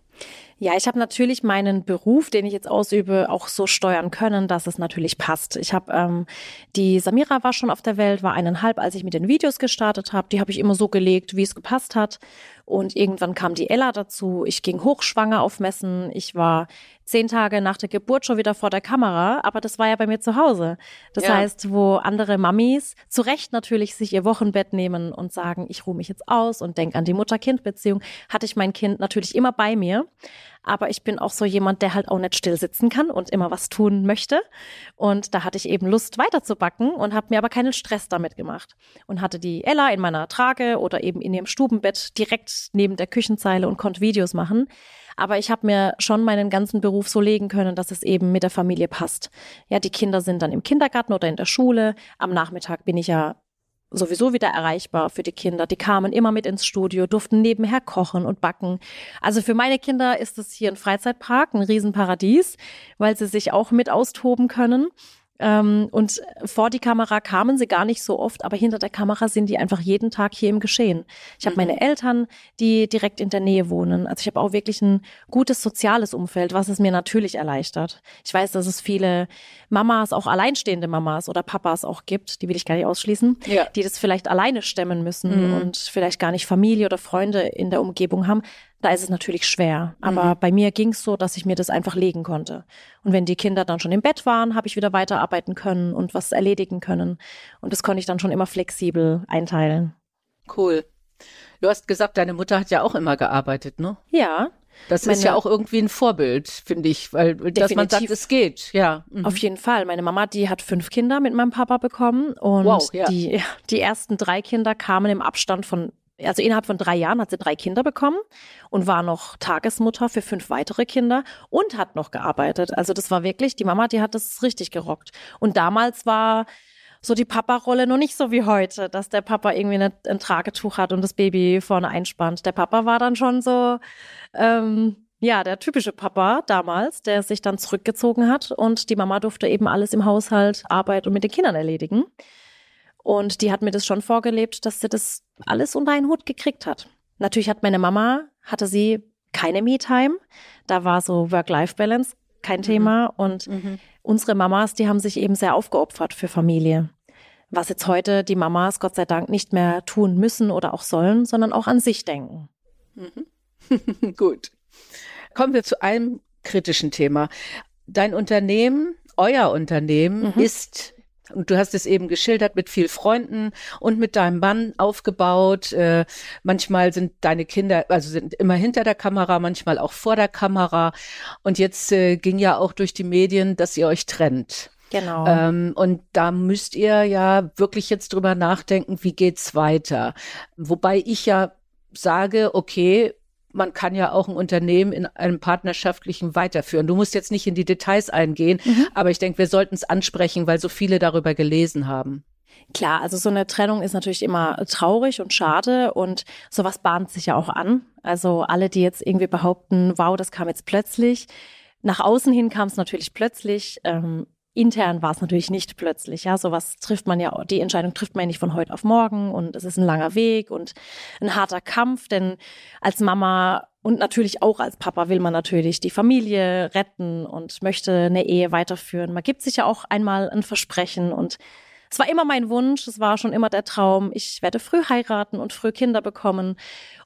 Ja, ich habe natürlich meinen Beruf, den ich jetzt ausübe, auch so steuern können, dass es natürlich passt. Ich habe ähm, die Samira war schon auf der Welt, war eineinhalb, als ich mit den Videos gestartet habe. Die habe ich immer so gelegt, wie es gepasst hat. Und irgendwann kam die Ella dazu. Ich ging hochschwanger auf Messen. Ich war zehn Tage nach der Geburt schon wieder vor der Kamera, aber das war ja bei mir zu Hause. Das ja. heißt, wo andere Mamis zu Recht natürlich sich ihr Wochenbett nehmen und sagen, ich ruhe mich jetzt aus und denk an die Mutter-Kind-Beziehung, hatte ich mein Kind natürlich immer bei mir. Aber ich bin auch so jemand, der halt auch nicht still sitzen kann und immer was tun möchte. Und da hatte ich eben Lust weiterzubacken und habe mir aber keinen Stress damit gemacht. Und hatte die Ella in meiner Trage oder eben in ihrem Stubenbett direkt neben der Küchenzeile und konnte Videos machen. Aber ich habe mir schon meinen ganzen Beruf so legen können, dass es eben mit der Familie passt. Ja, die Kinder sind dann im Kindergarten oder in der Schule. Am Nachmittag bin ich ja sowieso wieder erreichbar für die Kinder. Die kamen immer mit ins Studio, durften nebenher kochen und backen. Also für meine Kinder ist es hier ein Freizeitpark, ein Riesenparadies, weil sie sich auch mit austoben können. Ähm, und vor die Kamera kamen sie gar nicht so oft, aber hinter der Kamera sind die einfach jeden Tag hier im Geschehen. Ich habe mhm. meine Eltern, die direkt in der Nähe wohnen. Also ich habe auch wirklich ein gutes soziales Umfeld, was es mir natürlich erleichtert. Ich weiß, dass es viele Mamas, auch alleinstehende Mamas oder Papas auch gibt, die will ich gar nicht ausschließen, ja. die das vielleicht alleine stemmen müssen mhm. und vielleicht gar nicht Familie oder Freunde in der Umgebung haben da ist es natürlich schwer. Aber mhm. bei mir ging es so, dass ich mir das einfach legen konnte. Und wenn die Kinder dann schon im Bett waren, habe ich wieder weiterarbeiten können und was erledigen können. Und das konnte ich dann schon immer flexibel einteilen. Cool. Du hast gesagt, deine Mutter hat ja auch immer gearbeitet, ne? Ja. Das Meine, ist ja auch irgendwie ein Vorbild, finde ich, weil dass man sagt, es geht, ja. Mhm. Auf jeden Fall. Meine Mama, die hat fünf Kinder mit meinem Papa bekommen und wow, ja. die, die ersten drei Kinder kamen im Abstand von also innerhalb von drei Jahren hat sie drei Kinder bekommen und war noch Tagesmutter für fünf weitere Kinder und hat noch gearbeitet. Also das war wirklich, die Mama, die hat das richtig gerockt. Und damals war so die Papa-Rolle noch nicht so wie heute, dass der Papa irgendwie ein Tragetuch hat und das Baby vorne einspannt. Der Papa war dann schon so, ähm, ja, der typische Papa damals, der sich dann zurückgezogen hat und die Mama durfte eben alles im Haushalt, Arbeit und mit den Kindern erledigen. Und die hat mir das schon vorgelebt, dass sie das alles unter einen Hut gekriegt hat. Natürlich hat meine Mama, hatte sie keine Me-Time. Da war so Work-Life-Balance kein mhm. Thema. Und mhm. unsere Mamas, die haben sich eben sehr aufgeopfert für Familie. Was jetzt heute die Mamas Gott sei Dank nicht mehr tun müssen oder auch sollen, sondern auch an sich denken. Mhm. Gut. Kommen wir zu einem kritischen Thema. Dein Unternehmen, euer Unternehmen mhm. ist und du hast es eben geschildert mit viel Freunden und mit deinem Mann aufgebaut. Äh, manchmal sind deine Kinder, also sind immer hinter der Kamera, manchmal auch vor der Kamera. Und jetzt äh, ging ja auch durch die Medien, dass ihr euch trennt. Genau. Ähm, und da müsst ihr ja wirklich jetzt drüber nachdenken, wie geht's weiter. Wobei ich ja sage, okay, man kann ja auch ein Unternehmen in einem partnerschaftlichen weiterführen. Du musst jetzt nicht in die Details eingehen, mhm. aber ich denke, wir sollten es ansprechen, weil so viele darüber gelesen haben. Klar, also so eine Trennung ist natürlich immer traurig und schade und sowas bahnt sich ja auch an. Also alle, die jetzt irgendwie behaupten, wow, das kam jetzt plötzlich. Nach außen hin kam es natürlich plötzlich. Ähm, intern war es natürlich nicht plötzlich. Ja, sowas trifft man ja, die Entscheidung trifft man ja nicht von heute auf morgen und es ist ein langer Weg und ein harter Kampf, denn als Mama und natürlich auch als Papa will man natürlich die Familie retten und möchte eine Ehe weiterführen. Man gibt sich ja auch einmal ein Versprechen und es war immer mein Wunsch, es war schon immer der Traum, ich werde früh heiraten und früh Kinder bekommen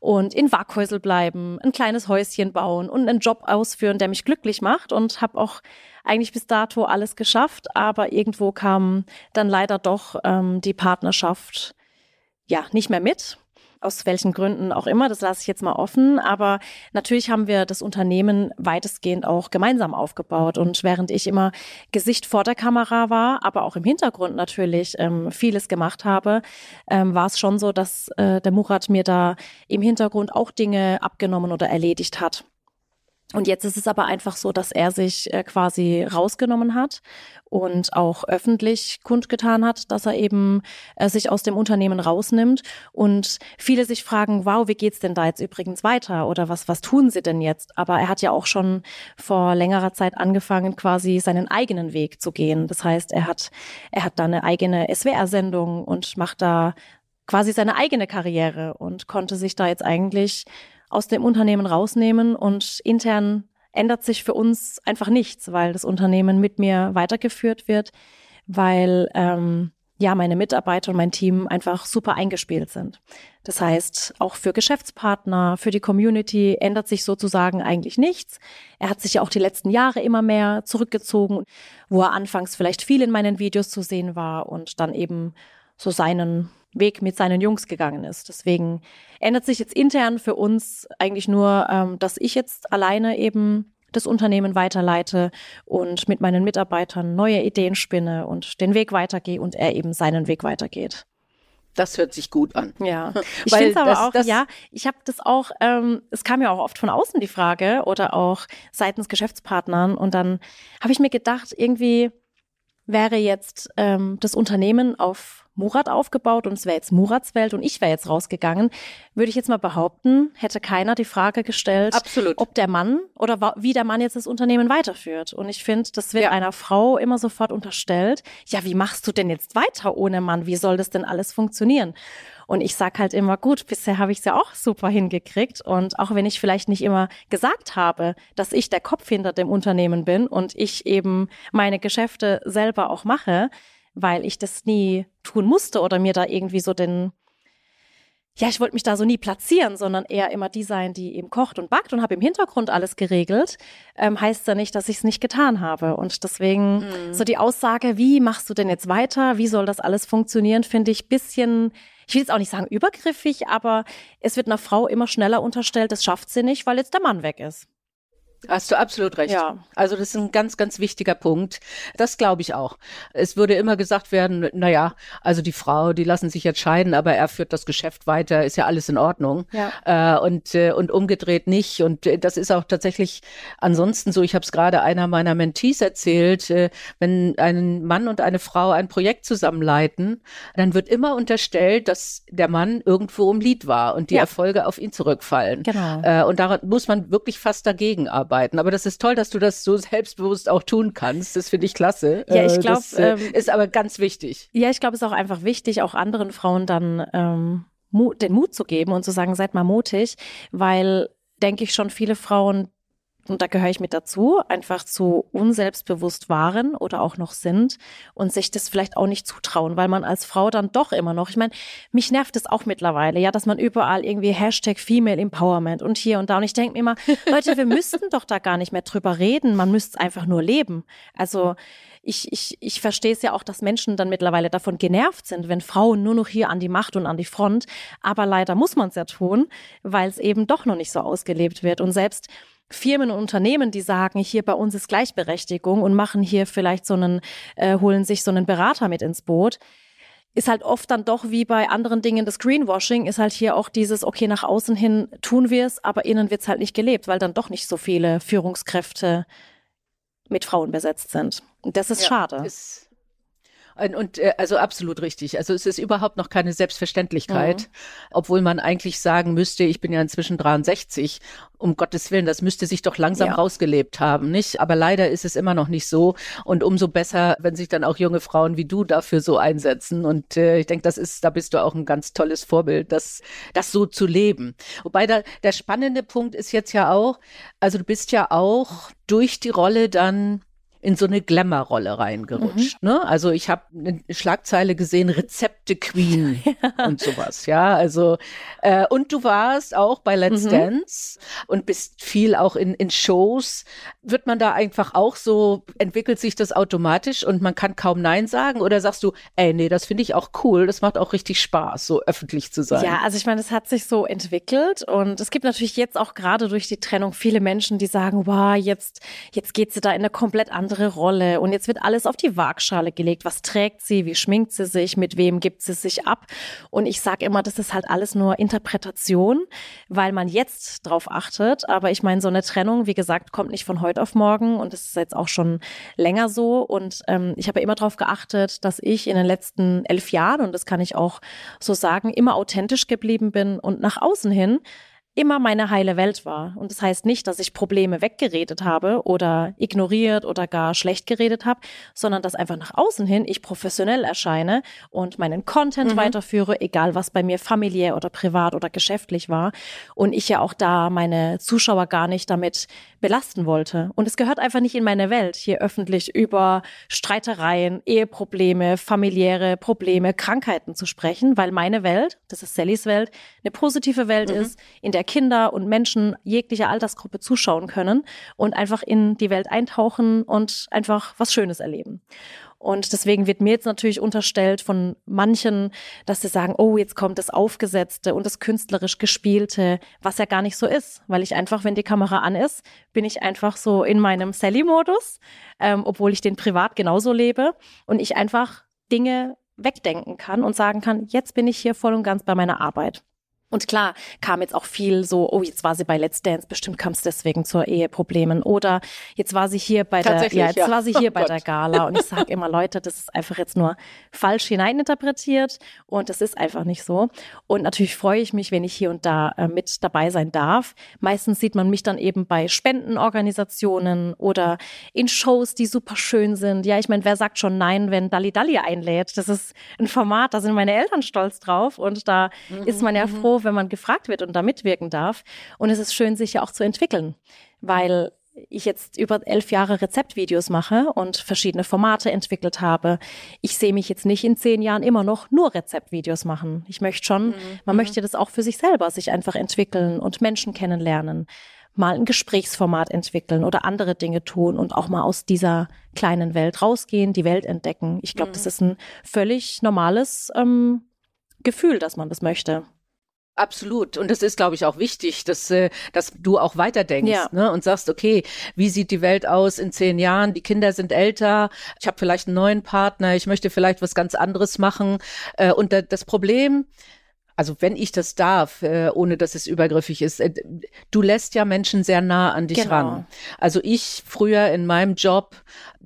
und in Waghäusel bleiben, ein kleines Häuschen bauen und einen Job ausführen, der mich glücklich macht und habe auch eigentlich bis dato alles geschafft, aber irgendwo kam dann leider doch ähm, die Partnerschaft ja nicht mehr mit aus welchen Gründen auch immer, das lasse ich jetzt mal offen. Aber natürlich haben wir das Unternehmen weitestgehend auch gemeinsam aufgebaut. Und während ich immer Gesicht vor der Kamera war, aber auch im Hintergrund natürlich ähm, vieles gemacht habe, ähm, war es schon so, dass äh, der Murat mir da im Hintergrund auch Dinge abgenommen oder erledigt hat. Und jetzt ist es aber einfach so, dass er sich äh, quasi rausgenommen hat und auch öffentlich kundgetan hat, dass er eben äh, sich aus dem Unternehmen rausnimmt. Und viele sich fragen, wow, wie geht's denn da jetzt übrigens weiter? Oder was, was tun sie denn jetzt? Aber er hat ja auch schon vor längerer Zeit angefangen, quasi seinen eigenen Weg zu gehen. Das heißt, er hat, er hat da eine eigene SWR-Sendung und macht da quasi seine eigene Karriere und konnte sich da jetzt eigentlich aus dem Unternehmen rausnehmen und intern ändert sich für uns einfach nichts, weil das Unternehmen mit mir weitergeführt wird, weil ähm, ja meine Mitarbeiter und mein Team einfach super eingespielt sind. Das heißt, auch für Geschäftspartner, für die Community ändert sich sozusagen eigentlich nichts. Er hat sich ja auch die letzten Jahre immer mehr zurückgezogen, wo er anfangs vielleicht viel in meinen Videos zu sehen war und dann eben so seinen Weg mit seinen Jungs gegangen ist. Deswegen ändert sich jetzt intern für uns eigentlich nur, ähm, dass ich jetzt alleine eben das Unternehmen weiterleite und mit meinen Mitarbeitern neue Ideen spinne und den Weg weitergehe und er eben seinen Weg weitergeht. Das hört sich gut an. Ja, ich finde es aber das, auch, das ja, ich habe das auch, ähm, es kam ja auch oft von außen die Frage oder auch seitens Geschäftspartnern und dann habe ich mir gedacht, irgendwie wäre jetzt ähm, das Unternehmen auf Murat aufgebaut und es wäre jetzt Murats Welt und ich wäre jetzt rausgegangen, würde ich jetzt mal behaupten, hätte keiner die Frage gestellt, Absolut. ob der Mann oder wie der Mann jetzt das Unternehmen weiterführt. Und ich finde, das wird ja. einer Frau immer sofort unterstellt. Ja, wie machst du denn jetzt weiter ohne Mann? Wie soll das denn alles funktionieren? Und ich sag halt immer, gut, bisher habe ich es ja auch super hingekriegt. Und auch wenn ich vielleicht nicht immer gesagt habe, dass ich der Kopf hinter dem Unternehmen bin und ich eben meine Geschäfte selber auch mache, weil ich das nie tun musste oder mir da irgendwie so den, ja, ich wollte mich da so nie platzieren, sondern eher immer die sein, die eben kocht und backt und habe im Hintergrund alles geregelt, ähm, heißt ja nicht, dass ich es nicht getan habe. Und deswegen mhm. so die Aussage, wie machst du denn jetzt weiter? Wie soll das alles funktionieren, finde ich bisschen, ich will jetzt auch nicht sagen übergriffig, aber es wird einer Frau immer schneller unterstellt, das schafft sie nicht, weil jetzt der Mann weg ist. Hast du absolut recht. Ja. Also das ist ein ganz, ganz wichtiger Punkt. Das glaube ich auch. Es würde immer gesagt werden, na ja, also die Frau, die lassen sich jetzt scheiden, aber er führt das Geschäft weiter, ist ja alles in Ordnung. Ja. Äh, und, äh, und umgedreht nicht. Und äh, das ist auch tatsächlich ansonsten so. Ich habe es gerade einer meiner Mentees erzählt, äh, wenn ein Mann und eine Frau ein Projekt zusammenleiten, dann wird immer unterstellt, dass der Mann irgendwo im Lied war und die Ja. Erfolge auf ihn zurückfallen. Genau. Äh, und daran muss man wirklich fast dagegen arbeiten. Aber das ist toll, dass du das so selbstbewusst auch tun kannst. Das finde ich klasse. Ja, ich Äh, glaub, das, äh, ähm, ist aber ganz wichtig. Ja, ich glaube, es ist auch einfach wichtig, auch anderen Frauen dann ähm, Mu den Mut zu geben und zu sagen, seid mal mutig, weil, denke ich schon, viele Frauen, und da gehöre ich mit dazu, einfach zu unselbstbewusst waren oder auch noch sind und sich das vielleicht auch nicht zutrauen, weil man als Frau dann doch immer noch, ich meine, mich nervt es auch mittlerweile, ja, dass man überall irgendwie Hashtag Female Empowerment und hier und da und ich denke mir immer, Leute, wir müssten doch da gar nicht mehr drüber reden, man müsste es einfach nur leben. Also ich, ich, ich verstehe es ja auch, dass Menschen dann mittlerweile davon genervt sind, wenn Frauen nur noch hier an die Macht und an die Front. Aber leider muss man es ja tun, weil es eben doch noch nicht so ausgelebt wird. Und selbst Firmen und Unternehmen, die sagen, hier bei uns ist Gleichberechtigung und machen hier vielleicht so einen, äh, holen sich so einen Berater mit ins Boot, ist halt oft dann doch wie bei anderen Dingen das Greenwashing, ist halt hier auch dieses, okay, nach außen hin tun wir es, aber innen wird es halt nicht gelebt, weil dann doch nicht so viele Führungskräfte mit Frauen besetzt sind. Und das ist Ja, schade. Ist, und, und äh, also absolut richtig. Also es ist überhaupt noch keine Selbstverständlichkeit, Mhm. obwohl man eigentlich sagen müsste, ich bin ja inzwischen 63, um Gottes Willen, das müsste sich doch langsam Ja. rausgelebt haben, nicht? Aber leider ist es immer noch nicht so. Und umso besser, wenn sich dann auch junge Frauen wie du dafür so einsetzen. Und äh, ich denke, das ist, da bist du auch ein ganz tolles Vorbild, das, das so zu leben. Wobei da, der spannende Punkt ist jetzt ja auch, also du bist ja auch durch die Rolle dann in so eine Glamour-Rolle reingerutscht. Ne? Also ich habe eine Schlagzeile gesehen, Rezepte Queen und sowas. Ja, also äh, und du warst auch bei Let's Mhm. Dance und bist viel auch in, in Shows. Wird man da einfach auch so, entwickelt sich das automatisch und man kann kaum Nein sagen? Oder sagst du, ey, nee, das finde ich auch cool, das macht auch richtig Spaß, so öffentlich zu sein? Ja, also ich meine, es hat sich so entwickelt und es gibt natürlich jetzt auch gerade durch die Trennung viele Menschen, die sagen, wow, jetzt, jetzt geht sie da in eine komplett andere Rolle und jetzt wird alles auf die Waagschale gelegt. Was trägt sie? Wie schminkt sie sich? Mit wem gibt sie sich ab? Und ich sage immer, das ist halt alles nur Interpretation, weil man jetzt drauf achtet. Aber ich meine, so eine Trennung, wie gesagt, kommt nicht von heute auf morgen und das ist jetzt auch schon länger so. Und ähm, ich habe ja immer darauf geachtet, dass ich in den letzten elf Jahren, und das kann ich auch so sagen, immer authentisch geblieben bin und nach außen hin immer meine heile Welt war. Und das heißt nicht, dass ich Probleme weggeredet habe oder ignoriert oder gar schlecht geredet habe, sondern dass einfach nach außen hin ich professionell erscheine und meinen Content Mhm. weiterführe, egal was bei mir familiär oder privat oder geschäftlich war. Und ich ja auch da meine Zuschauer gar nicht damit belasten wollte. Und es gehört einfach nicht in meine Welt, hier öffentlich über Streitereien, Eheprobleme, familiäre Probleme, Krankheiten zu sprechen, weil meine Welt, das ist Sallys Welt, eine positive Welt Mhm. ist, in der Kinder und Menschen jeglicher Altersgruppe zuschauen können und einfach in die Welt eintauchen und einfach was Schönes erleben. Und deswegen wird mir jetzt natürlich unterstellt von manchen, dass sie sagen, oh, jetzt kommt das Aufgesetzte und das künstlerisch Gespielte, was ja gar nicht so ist, weil ich einfach, wenn die Kamera an ist, bin ich einfach so in meinem Sally-Modus, ähm, obwohl ich den privat genauso lebe und ich einfach Dinge wegdenken kann und sagen kann, jetzt bin ich hier voll und ganz bei meiner Arbeit. Und klar, kam jetzt auch viel so, oh, jetzt war sie bei Let's Dance, bestimmt kam es deswegen zu Eheproblemen. Oder jetzt war sie hier bei der, ja, jetzt ja. war sie hier Oh bei Gott. der Gala. Und ich sage immer, Leute, das ist einfach jetzt nur falsch hineininterpretiert und das ist einfach nicht so. Und natürlich freue ich mich, wenn ich hier und da äh, mit dabei sein darf. Meistens sieht man mich dann eben bei Spendenorganisationen oder in Shows, die super schön sind. Ja, ich meine, wer sagt schon nein, wenn Dalli Dalli einlädt? Das ist ein Format, da sind meine Eltern stolz drauf und da ist man ja froh, wenn man gefragt wird und da mitwirken darf. Und es ist schön, sich ja auch zu entwickeln, weil ich jetzt über elf Jahre Rezeptvideos mache und verschiedene Formate entwickelt habe. Ich sehe mich jetzt nicht in zehn Jahren immer noch nur Rezeptvideos machen. Ich möchte schon, man möchte das auch für sich selber sich einfach entwickeln und Menschen kennenlernen, mal ein Gesprächsformat entwickeln oder andere Dinge tun und auch mal aus dieser kleinen Welt rausgehen, die Welt entdecken. Ich glaube, das ist ein völlig normales ähm, Gefühl, dass man das möchte. Absolut. Und das ist, glaube ich, auch wichtig, dass, äh, dass du auch weiterdenkst Ja. ne? und sagst, okay, wie sieht die Welt aus in zehn Jahren? Die Kinder sind älter, ich habe vielleicht einen neuen Partner, ich möchte vielleicht was ganz anderes machen. Äh, Und da- das Problem, also wenn ich das darf, äh, ohne dass es übergriffig ist, du lässt ja Menschen sehr nah an dich Genau. ran. Also ich früher in meinem Job,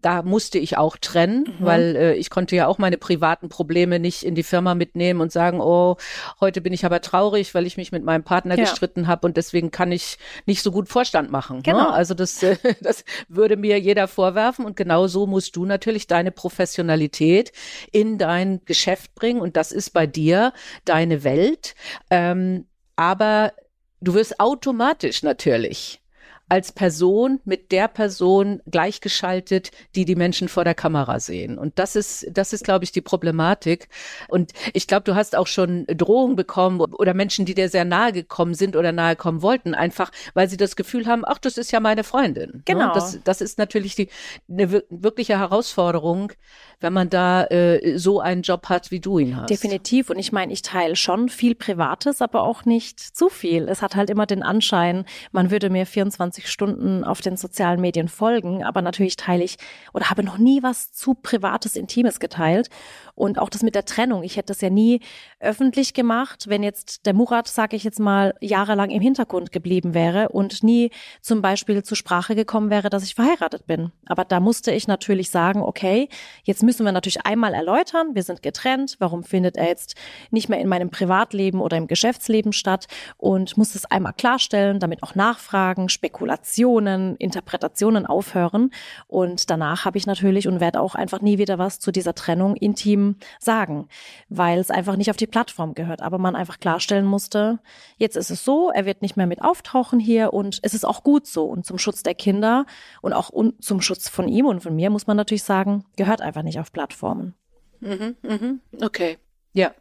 da musste ich auch trennen, Mhm. weil äh, ich konnte ja auch meine privaten Probleme nicht in die Firma mitnehmen und sagen, oh, heute bin ich aber traurig, weil ich mich mit meinem Partner Ja. gestritten habe und deswegen kann ich nicht so gut Vorstand machen. Genau. Ne? Also das, äh, das würde mir jeder vorwerfen und genau so musst du natürlich deine Professionalität in dein Geschäft bringen und das ist bei dir deine Welt. Ähm, aber du wirst automatisch natürlich als Person mit der Person gleichgeschaltet, die die Menschen vor der Kamera sehen. Und das ist, das ist, glaube ich, die Problematik. Und ich glaube, du hast auch schon Drohungen bekommen oder Menschen, die dir sehr nahe gekommen sind oder nahe kommen wollten, einfach, weil sie das Gefühl haben, ach, das ist ja meine Freundin. Genau. Ne? Das, das ist natürlich die, eine wir- wirkliche Herausforderung, wenn man da äh, so einen Job hat, wie du ihn hast. Definitiv. Und ich meine, ich teile schon viel Privates, aber auch nicht zu viel. Es hat halt immer den Anschein, man würde mir 24 Stunden auf den sozialen Medien folgen, aber natürlich teile ich oder habe noch nie was zu Privates, Intimes geteilt. Und auch das mit der Trennung. Ich hätte das ja nie öffentlich gemacht, wenn jetzt der Murat, sage ich jetzt mal, jahrelang im Hintergrund geblieben wäre und nie zum Beispiel zur Sprache gekommen wäre, dass ich verheiratet bin. Aber da musste ich natürlich sagen, okay, jetzt müssen wir natürlich einmal erläutern, wir sind getrennt, warum findet er jetzt nicht mehr in meinem Privatleben oder im Geschäftsleben statt und muss es einmal klarstellen, damit auch Nachfragen, Spekulationen, Interpretationen aufhören. Und danach habe ich natürlich und werde auch einfach nie wieder was zu dieser Trennung intim sagen, weil es einfach nicht auf die Plattform gehört. Aber man einfach klarstellen musste, jetzt ist es so, er wird nicht mehr mit auftauchen hier und es ist auch gut so. Und zum Schutz der Kinder und auch un zum Schutz von ihm und von mir muss man natürlich sagen, gehört einfach nicht auf Plattformen. Mhm, mhm. Okay. Ja.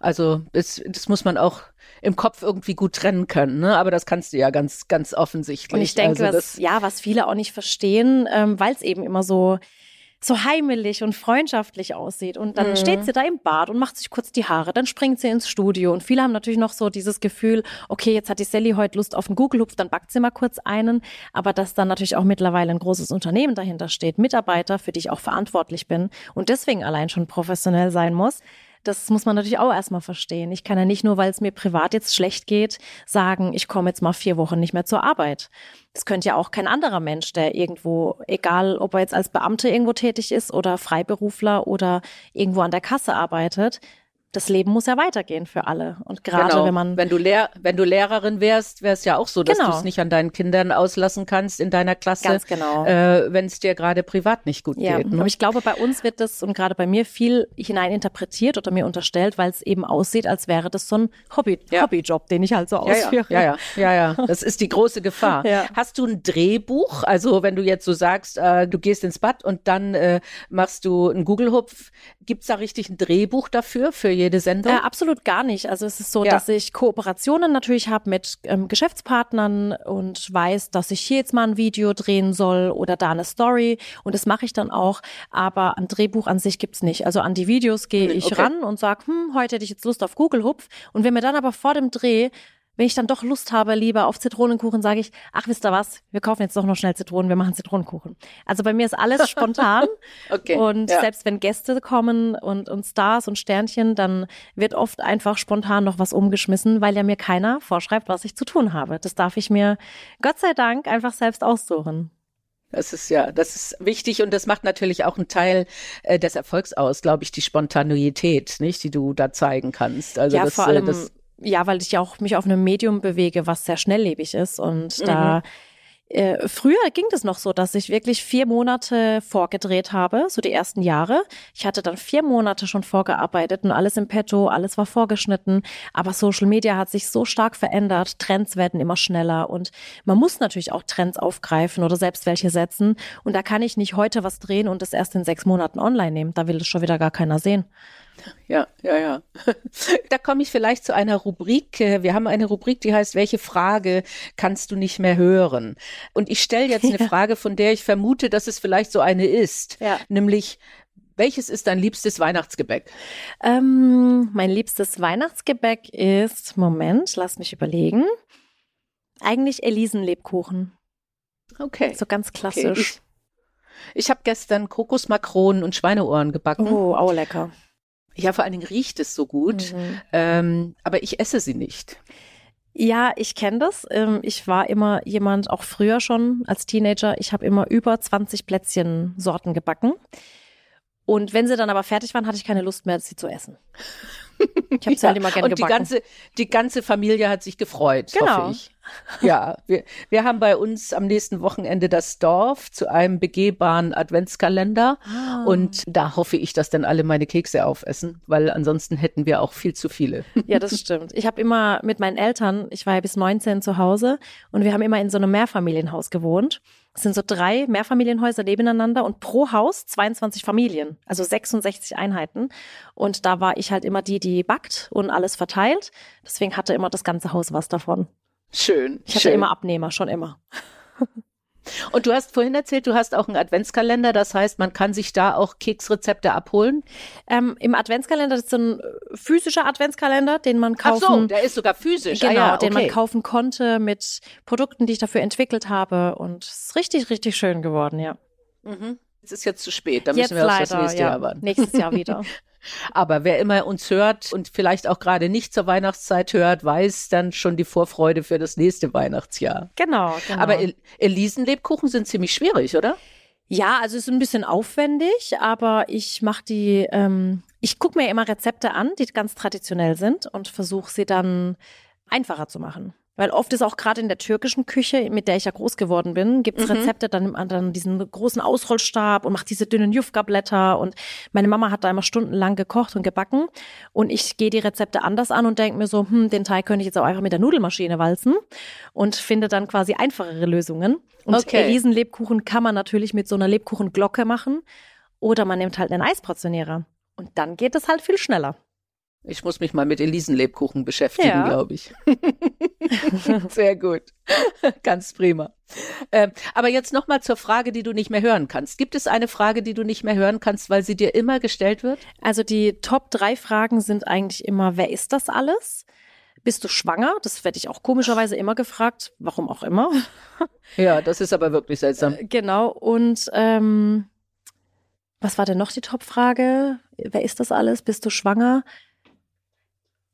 Also es, das muss man auch im Kopf irgendwie gut trennen können, ne? Aber das kannst du ja ganz, ganz offensichtlich. Und ich denke, also was, ja, was viele auch nicht verstehen, ähm, weil es eben immer so so heimelig und freundschaftlich aussieht. Und dann Mhm. steht sie da im Bad und macht sich kurz die Haare, dann springt sie ins Studio. Und viele haben natürlich noch so dieses Gefühl, okay, jetzt hat die Sally heute Lust auf einen Google-Hupf, dann backt sie mal kurz einen. Aber dass dann natürlich auch mittlerweile ein großes Unternehmen dahinter steht, Mitarbeiter, für die ich auch verantwortlich bin und deswegen allein schon professionell sein muss. Das muss man natürlich auch erstmal verstehen. Ich kann ja nicht nur, weil es mir privat jetzt schlecht geht, sagen, ich komme jetzt mal vier Wochen nicht mehr zur Arbeit. Das könnte ja auch kein anderer Mensch, der irgendwo, egal ob er jetzt als Beamte irgendwo tätig ist oder Freiberufler oder irgendwo an der Kasse arbeitet, das Leben muss ja weitergehen für alle. Und gerade genau. wenn man wenn du Lehr wenn du Lehrerin wärst, wäre es ja auch so, dass Genau. du es nicht an deinen Kindern auslassen kannst in deiner Klasse, Ganz genau. äh, wenn es dir gerade privat nicht gut Ja, geht. Ne? aber ich glaube, bei uns wird das und gerade bei mir viel hineininterpretiert oder mir unterstellt, weil es eben aussieht, als wäre das so ein Hobby, Ja. Hobbyjob, den ich halt so ja, ja, ausführe. ja, ja, ja, ja. Das ist die große Gefahr. Hast du ein Drehbuch? Also wenn du jetzt so sagst, äh, du gehst ins Bad und dann äh, machst du einen Google-Hupf, gibt's da richtig ein Drehbuch dafür für jede Sendung? Äh, absolut gar nicht. Also es ist so, Ja. dass ich Kooperationen natürlich habe mit ähm, Geschäftspartnern und weiß, dass ich hier jetzt mal ein Video drehen soll oder da eine Story und das mache ich dann auch. Aber ein Drehbuch an sich gibt's nicht. Also an die Videos gehe ich okay. ran und sag, hm, heute hätte ich jetzt Lust auf Google Hupf und wenn mir dann aber vor dem Dreh wenn ich dann doch Lust habe, lieber auf Zitronenkuchen, sage ich, ach, wisst ihr was, wir kaufen jetzt doch noch schnell Zitronen, wir machen Zitronenkuchen. Also bei mir ist alles spontan. Okay, Und ja. selbst wenn Gäste kommen und, und Stars und Sternchen, dann wird oft einfach spontan noch was umgeschmissen, weil ja mir keiner vorschreibt, was ich zu tun habe. Das darf ich mir Gott sei Dank einfach selbst aussuchen. Das ist ja, das ist wichtig und das macht natürlich auch einen Teil äh, des Erfolgs aus, glaube ich, die Spontaneität, nicht, die du da zeigen kannst. Also ja, das, vor äh, allem, das, ja, weil ich ja auch mich auf einem Medium bewege, was sehr schnelllebig ist und Mhm. da äh, Früher ging das noch so, dass ich wirklich vier Monate vorgedreht habe, so die ersten Jahre. Ich hatte dann vier Monate schon vorgearbeitet und alles im Petto, alles war vorgeschnitten. Aber Social Media hat sich so stark verändert, Trends werden immer schneller und man muss natürlich auch Trends aufgreifen oder selbst welche setzen. Und da kann ich nicht heute was drehen und das erst in sechs Monaten online nehmen. Da will es schon wieder gar keiner sehen. Ja, ja, ja. da komme ich vielleicht zu einer Rubrik. Wir haben eine Rubrik, die heißt, welche Frage kannst du nicht mehr hören? Und ich stelle jetzt eine Ja. Frage, von der ich vermute, dass es vielleicht so eine ist. Ja. Nämlich, Welches ist dein liebstes Weihnachtsgebäck? Ähm, mein liebstes Weihnachtsgebäck ist, Moment, lass mich überlegen. Eigentlich Elisenlebkuchen. Okay. So ganz klassisch. Okay, ich ich habe gestern Kokosmakronen und Schweineohren gebacken. oh, auch lecker. Ja, vor allen Dingen riecht es so gut, Mhm. ähm, aber ich esse sie nicht. Ja, ich kenne das. Ähm, Ich war immer jemand, auch früher schon als Teenager, ich habe immer über 20 Plätzchensorten gebacken. Und wenn sie dann aber fertig waren, hatte ich keine Lust mehr, sie zu essen. Ich habe sie halt immer gerne und die ganze, die ganze Familie hat sich gefreut, Genau. hoffe ich. Ja, wir, wir haben bei uns am nächsten Wochenende das Dorf zu einem begehbaren Adventskalender. Ah. Und da hoffe ich, dass dann alle meine Kekse aufessen, weil ansonsten hätten wir auch viel zu viele. Ja, das stimmt. Ich habe immer mit meinen Eltern, ich war ja bis 19 zu Hause und wir haben immer in so einem Mehrfamilienhaus gewohnt. Es sind so drei Mehrfamilienhäuser nebeneinander und pro Haus 22 Familien, also 66 Einheiten. Und da war ich halt immer die, die backt und alles verteilt. Deswegen hatte immer das ganze Haus was davon. Schön. Ich hatte schön. immer Abnehmer, schon immer. Und du hast vorhin erzählt, du hast auch einen Adventskalender, das heißt, man kann sich da auch Keksrezepte abholen. Ähm, Im Adventskalender, das ist so ein äh, physischer Adventskalender, den man Ach kaufen so, der ist sogar physisch. Genau, ah, ja, den man okay. kaufen konnte mit Produkten, die ich dafür entwickelt habe. Und es ist richtig, richtig schön geworden, ja. Mhm. Es ist jetzt zu spät, da Jetzt müssen wir auf leider, das nächste ja. Jahr warten. Nächstes Jahr wieder. Aber wer immer uns hört und vielleicht auch gerade nicht zur Weihnachtszeit hört, weiß dann schon die Vorfreude für das nächste Weihnachtsjahr. genau, genau. Aber El Elisenlebkuchen sind ziemlich schwierig, oder? ja, also es ist ein bisschen aufwendig, aber ich mache die, ähm, ich gucke mir immer Rezepte an, die ganz traditionell sind und versuche sie dann einfacher zu machen. Weil oft ist auch gerade in der türkischen Küche, mit der ich ja groß geworden bin, gibt es Mhm. Rezepte, dann nimmt man dann diesen großen Ausrollstab und macht diese dünnen Jufka-Blätter. Und meine Mama hat da immer stundenlang gekocht und gebacken. Und ich gehe die Rezepte anders an und denke mir so, hm, den Teig könnte ich jetzt auch einfach mit der Nudelmaschine walzen und finde dann quasi einfachere Lösungen. Und Okay. Elisenlebkuchen kann man natürlich mit so einer Lebkuchenglocke machen. Oder man nimmt halt einen Eisportionierer. Und dann geht es halt viel schneller. Ich muss mich mal mit Elisenlebkuchen beschäftigen, Ja. glaube ich. Sehr gut. Ganz prima. Ähm, aber jetzt noch mal zur Frage, die du nicht mehr hören kannst. Gibt es eine Frage, die du nicht mehr hören kannst, weil sie dir immer gestellt wird? Also die Top drei Fragen sind eigentlich immer, wer ist das alles? Bist du schwanger? Das werde ich auch komischerweise immer gefragt. Warum auch immer. Ja, das ist aber wirklich seltsam. Genau. Und ähm, was war denn noch die Top-Frage? Wer ist das alles? Bist du schwanger?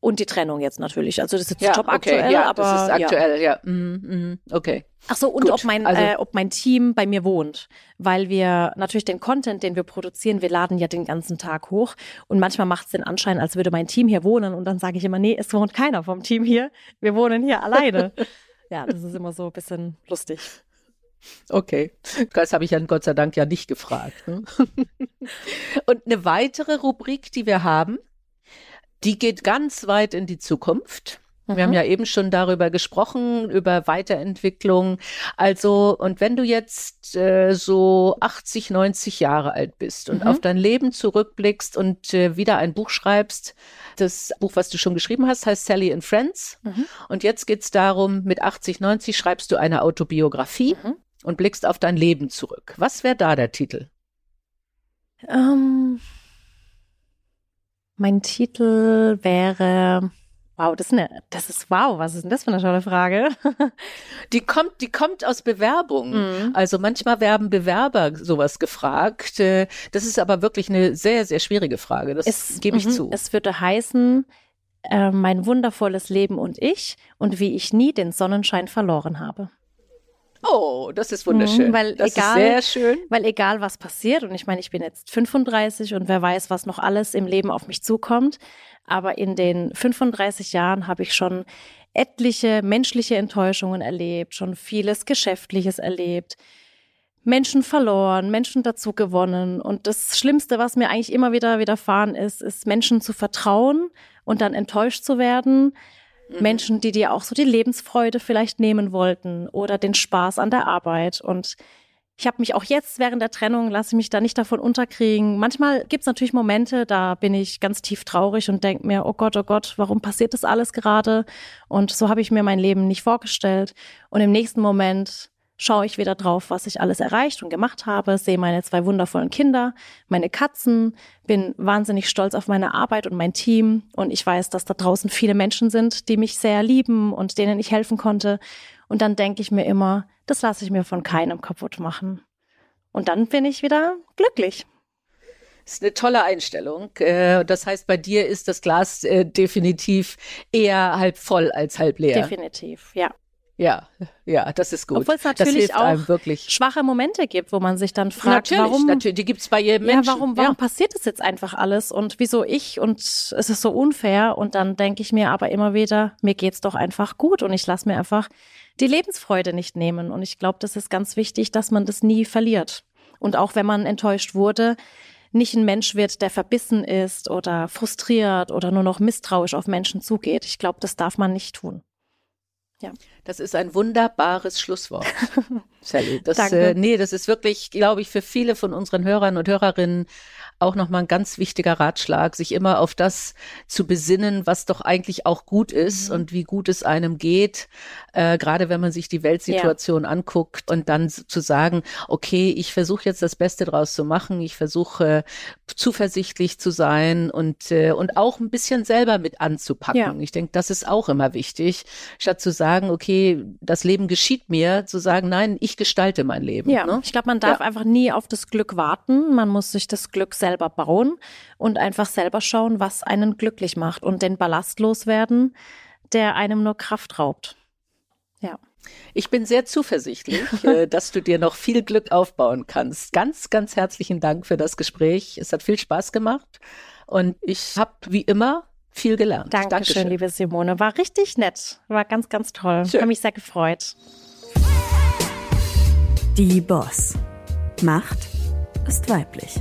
Und die Trennung jetzt natürlich. Also das ist jetzt Ja, top okay, aktuell, ja, aber das ist ja. aktuell, ja. Mhm, mhm, okay. Ach so, und Gut, ob mein, also- äh, ob mein Team bei mir wohnt. Weil wir natürlich den Content, den wir produzieren, wir laden ja den ganzen Tag hoch. Und manchmal macht es den Anschein, als würde mein Team hier wohnen. Und dann sage ich immer, nee, es wohnt keiner vom Team hier. Wir wohnen hier alleine. ja, das ist immer so ein bisschen lustig. Okay. Das habe ich ja Gott sei Dank ja nicht gefragt. Ne? Und eine weitere Rubrik, die wir haben, die geht ganz weit in die Zukunft. Wir haben ja eben schon darüber gesprochen, über Weiterentwicklung. Also, und wenn du jetzt äh, so 80, 90 Jahre alt bist und Mhm. auf dein Leben zurückblickst und äh, wieder ein Buch schreibst, das Buch, was du schon geschrieben hast, heißt Sally and Friends. Mhm. Und jetzt geht's darum, mit 80, 90 schreibst du eine Autobiografie Mhm. und blickst auf dein Leben zurück. Was wäre da der Titel? Ähm, mein Titel wäre. Wow, das ist, eine, das ist wow, was ist denn das für eine tolle Frage? Die kommt, die kommt aus Bewerbungen. Mhm. Also manchmal werden Bewerber sowas gefragt. Äh, Das ist aber wirklich eine sehr, sehr schwierige Frage. Das gebe ich mhm, zu. Es würde heißen, äh, mein wundervolles Leben und ich und wie ich nie den Sonnenschein verloren habe. Oh, das ist wunderschön. Mhm, weil das egal- ist sehr schön. Weil egal was passiert, und ich meine, ich bin jetzt 35 und wer weiß, was noch alles im Leben auf mich zukommt, aber in den 35 Jahren habe ich schon etliche menschliche Enttäuschungen erlebt, schon vieles Geschäftliches erlebt, Menschen verloren, Menschen dazu gewonnen. Und das Schlimmste, was mir eigentlich immer wieder widerfahren ist, ist Menschen zu vertrauen und dann enttäuscht zu werden. Mhm. Menschen, die dir auch so die Lebensfreude vielleicht nehmen wollten oder den Spaß an der Arbeit. Und ich habe mich auch jetzt während der Trennung, lasse ich mich da nicht davon unterkriegen. Manchmal gibt es natürlich Momente, da bin ich ganz tief traurig und denke mir, oh Gott, oh Gott, warum passiert das alles gerade? Und so habe ich mir mein Leben nicht vorgestellt. Und im nächsten Moment schaue ich wieder drauf, was ich alles erreicht und gemacht habe, sehe meine zwei wundervollen Kinder, meine Katzen, bin wahnsinnig stolz auf meine Arbeit und mein Team und ich weiß, dass da draußen viele Menschen sind, die mich sehr lieben und denen ich helfen konnte. Und dann denke ich mir immer, das lasse ich mir von keinem kaputt machen. Und dann bin ich wieder glücklich. Das ist eine tolle Einstellung. Äh, das heißt, bei dir ist das Glas äh, definitiv eher halb voll als halb leer. Definitiv, ja. Ja, ja, das ist gut. Obwohl es natürlich auch schwache Momente gibt, wo man sich dann fragt, natürlich, warum natürlich, die gibt's bei jedem Menschen. Ja, warum, warum ja. passiert das jetzt einfach alles und wieso ich und es ist so unfair und dann denke ich mir aber immer wieder, mir geht's doch einfach gut und ich lasse mir einfach die Lebensfreude nicht nehmen und ich glaube, das ist ganz wichtig, dass man das nie verliert. Und auch wenn man enttäuscht wurde, nicht ein Mensch wird, der verbissen ist oder frustriert oder nur noch misstrauisch auf Menschen zugeht. Ich glaube, das darf man nicht tun. Ja. Das ist ein wunderbares Schlusswort, Sally. Das, Danke. Äh, nee, das ist wirklich, glaube ich, für viele von unseren Hörern und Hörerinnen auch nochmal ein ganz wichtiger Ratschlag, sich immer auf das zu besinnen, was doch eigentlich auch gut ist mhm. und wie gut es einem geht, äh, gerade wenn man sich die Weltsituation ja. anguckt und dann zu sagen, okay, ich versuche jetzt das Beste draus zu machen, ich versuche zuversichtlich zu sein und, äh, und auch ein bisschen selber mit anzupacken. Ja. Ich denke, das ist auch immer wichtig, statt zu sagen, okay, das Leben geschieht mir, zu sagen, nein, ich gestalte mein Leben. Ja, ne? ich glaube, man darf ja. einfach nie auf das Glück warten. Man muss sich das Glück selbst selber bauen und einfach selber schauen, was einen glücklich macht und den Ballast loswerden, der einem nur Kraft raubt. Ja. Ich bin sehr zuversichtlich, äh, dass du dir noch viel Glück aufbauen kannst. Ganz, ganz herzlichen Dank für das Gespräch. Es hat viel Spaß gemacht und ich habe wie immer viel gelernt. Dankeschön, Dankeschön, liebe Simone. War richtig nett. War ganz, ganz toll. Ich habe mich sehr gefreut. Die Boss. Macht ist weiblich.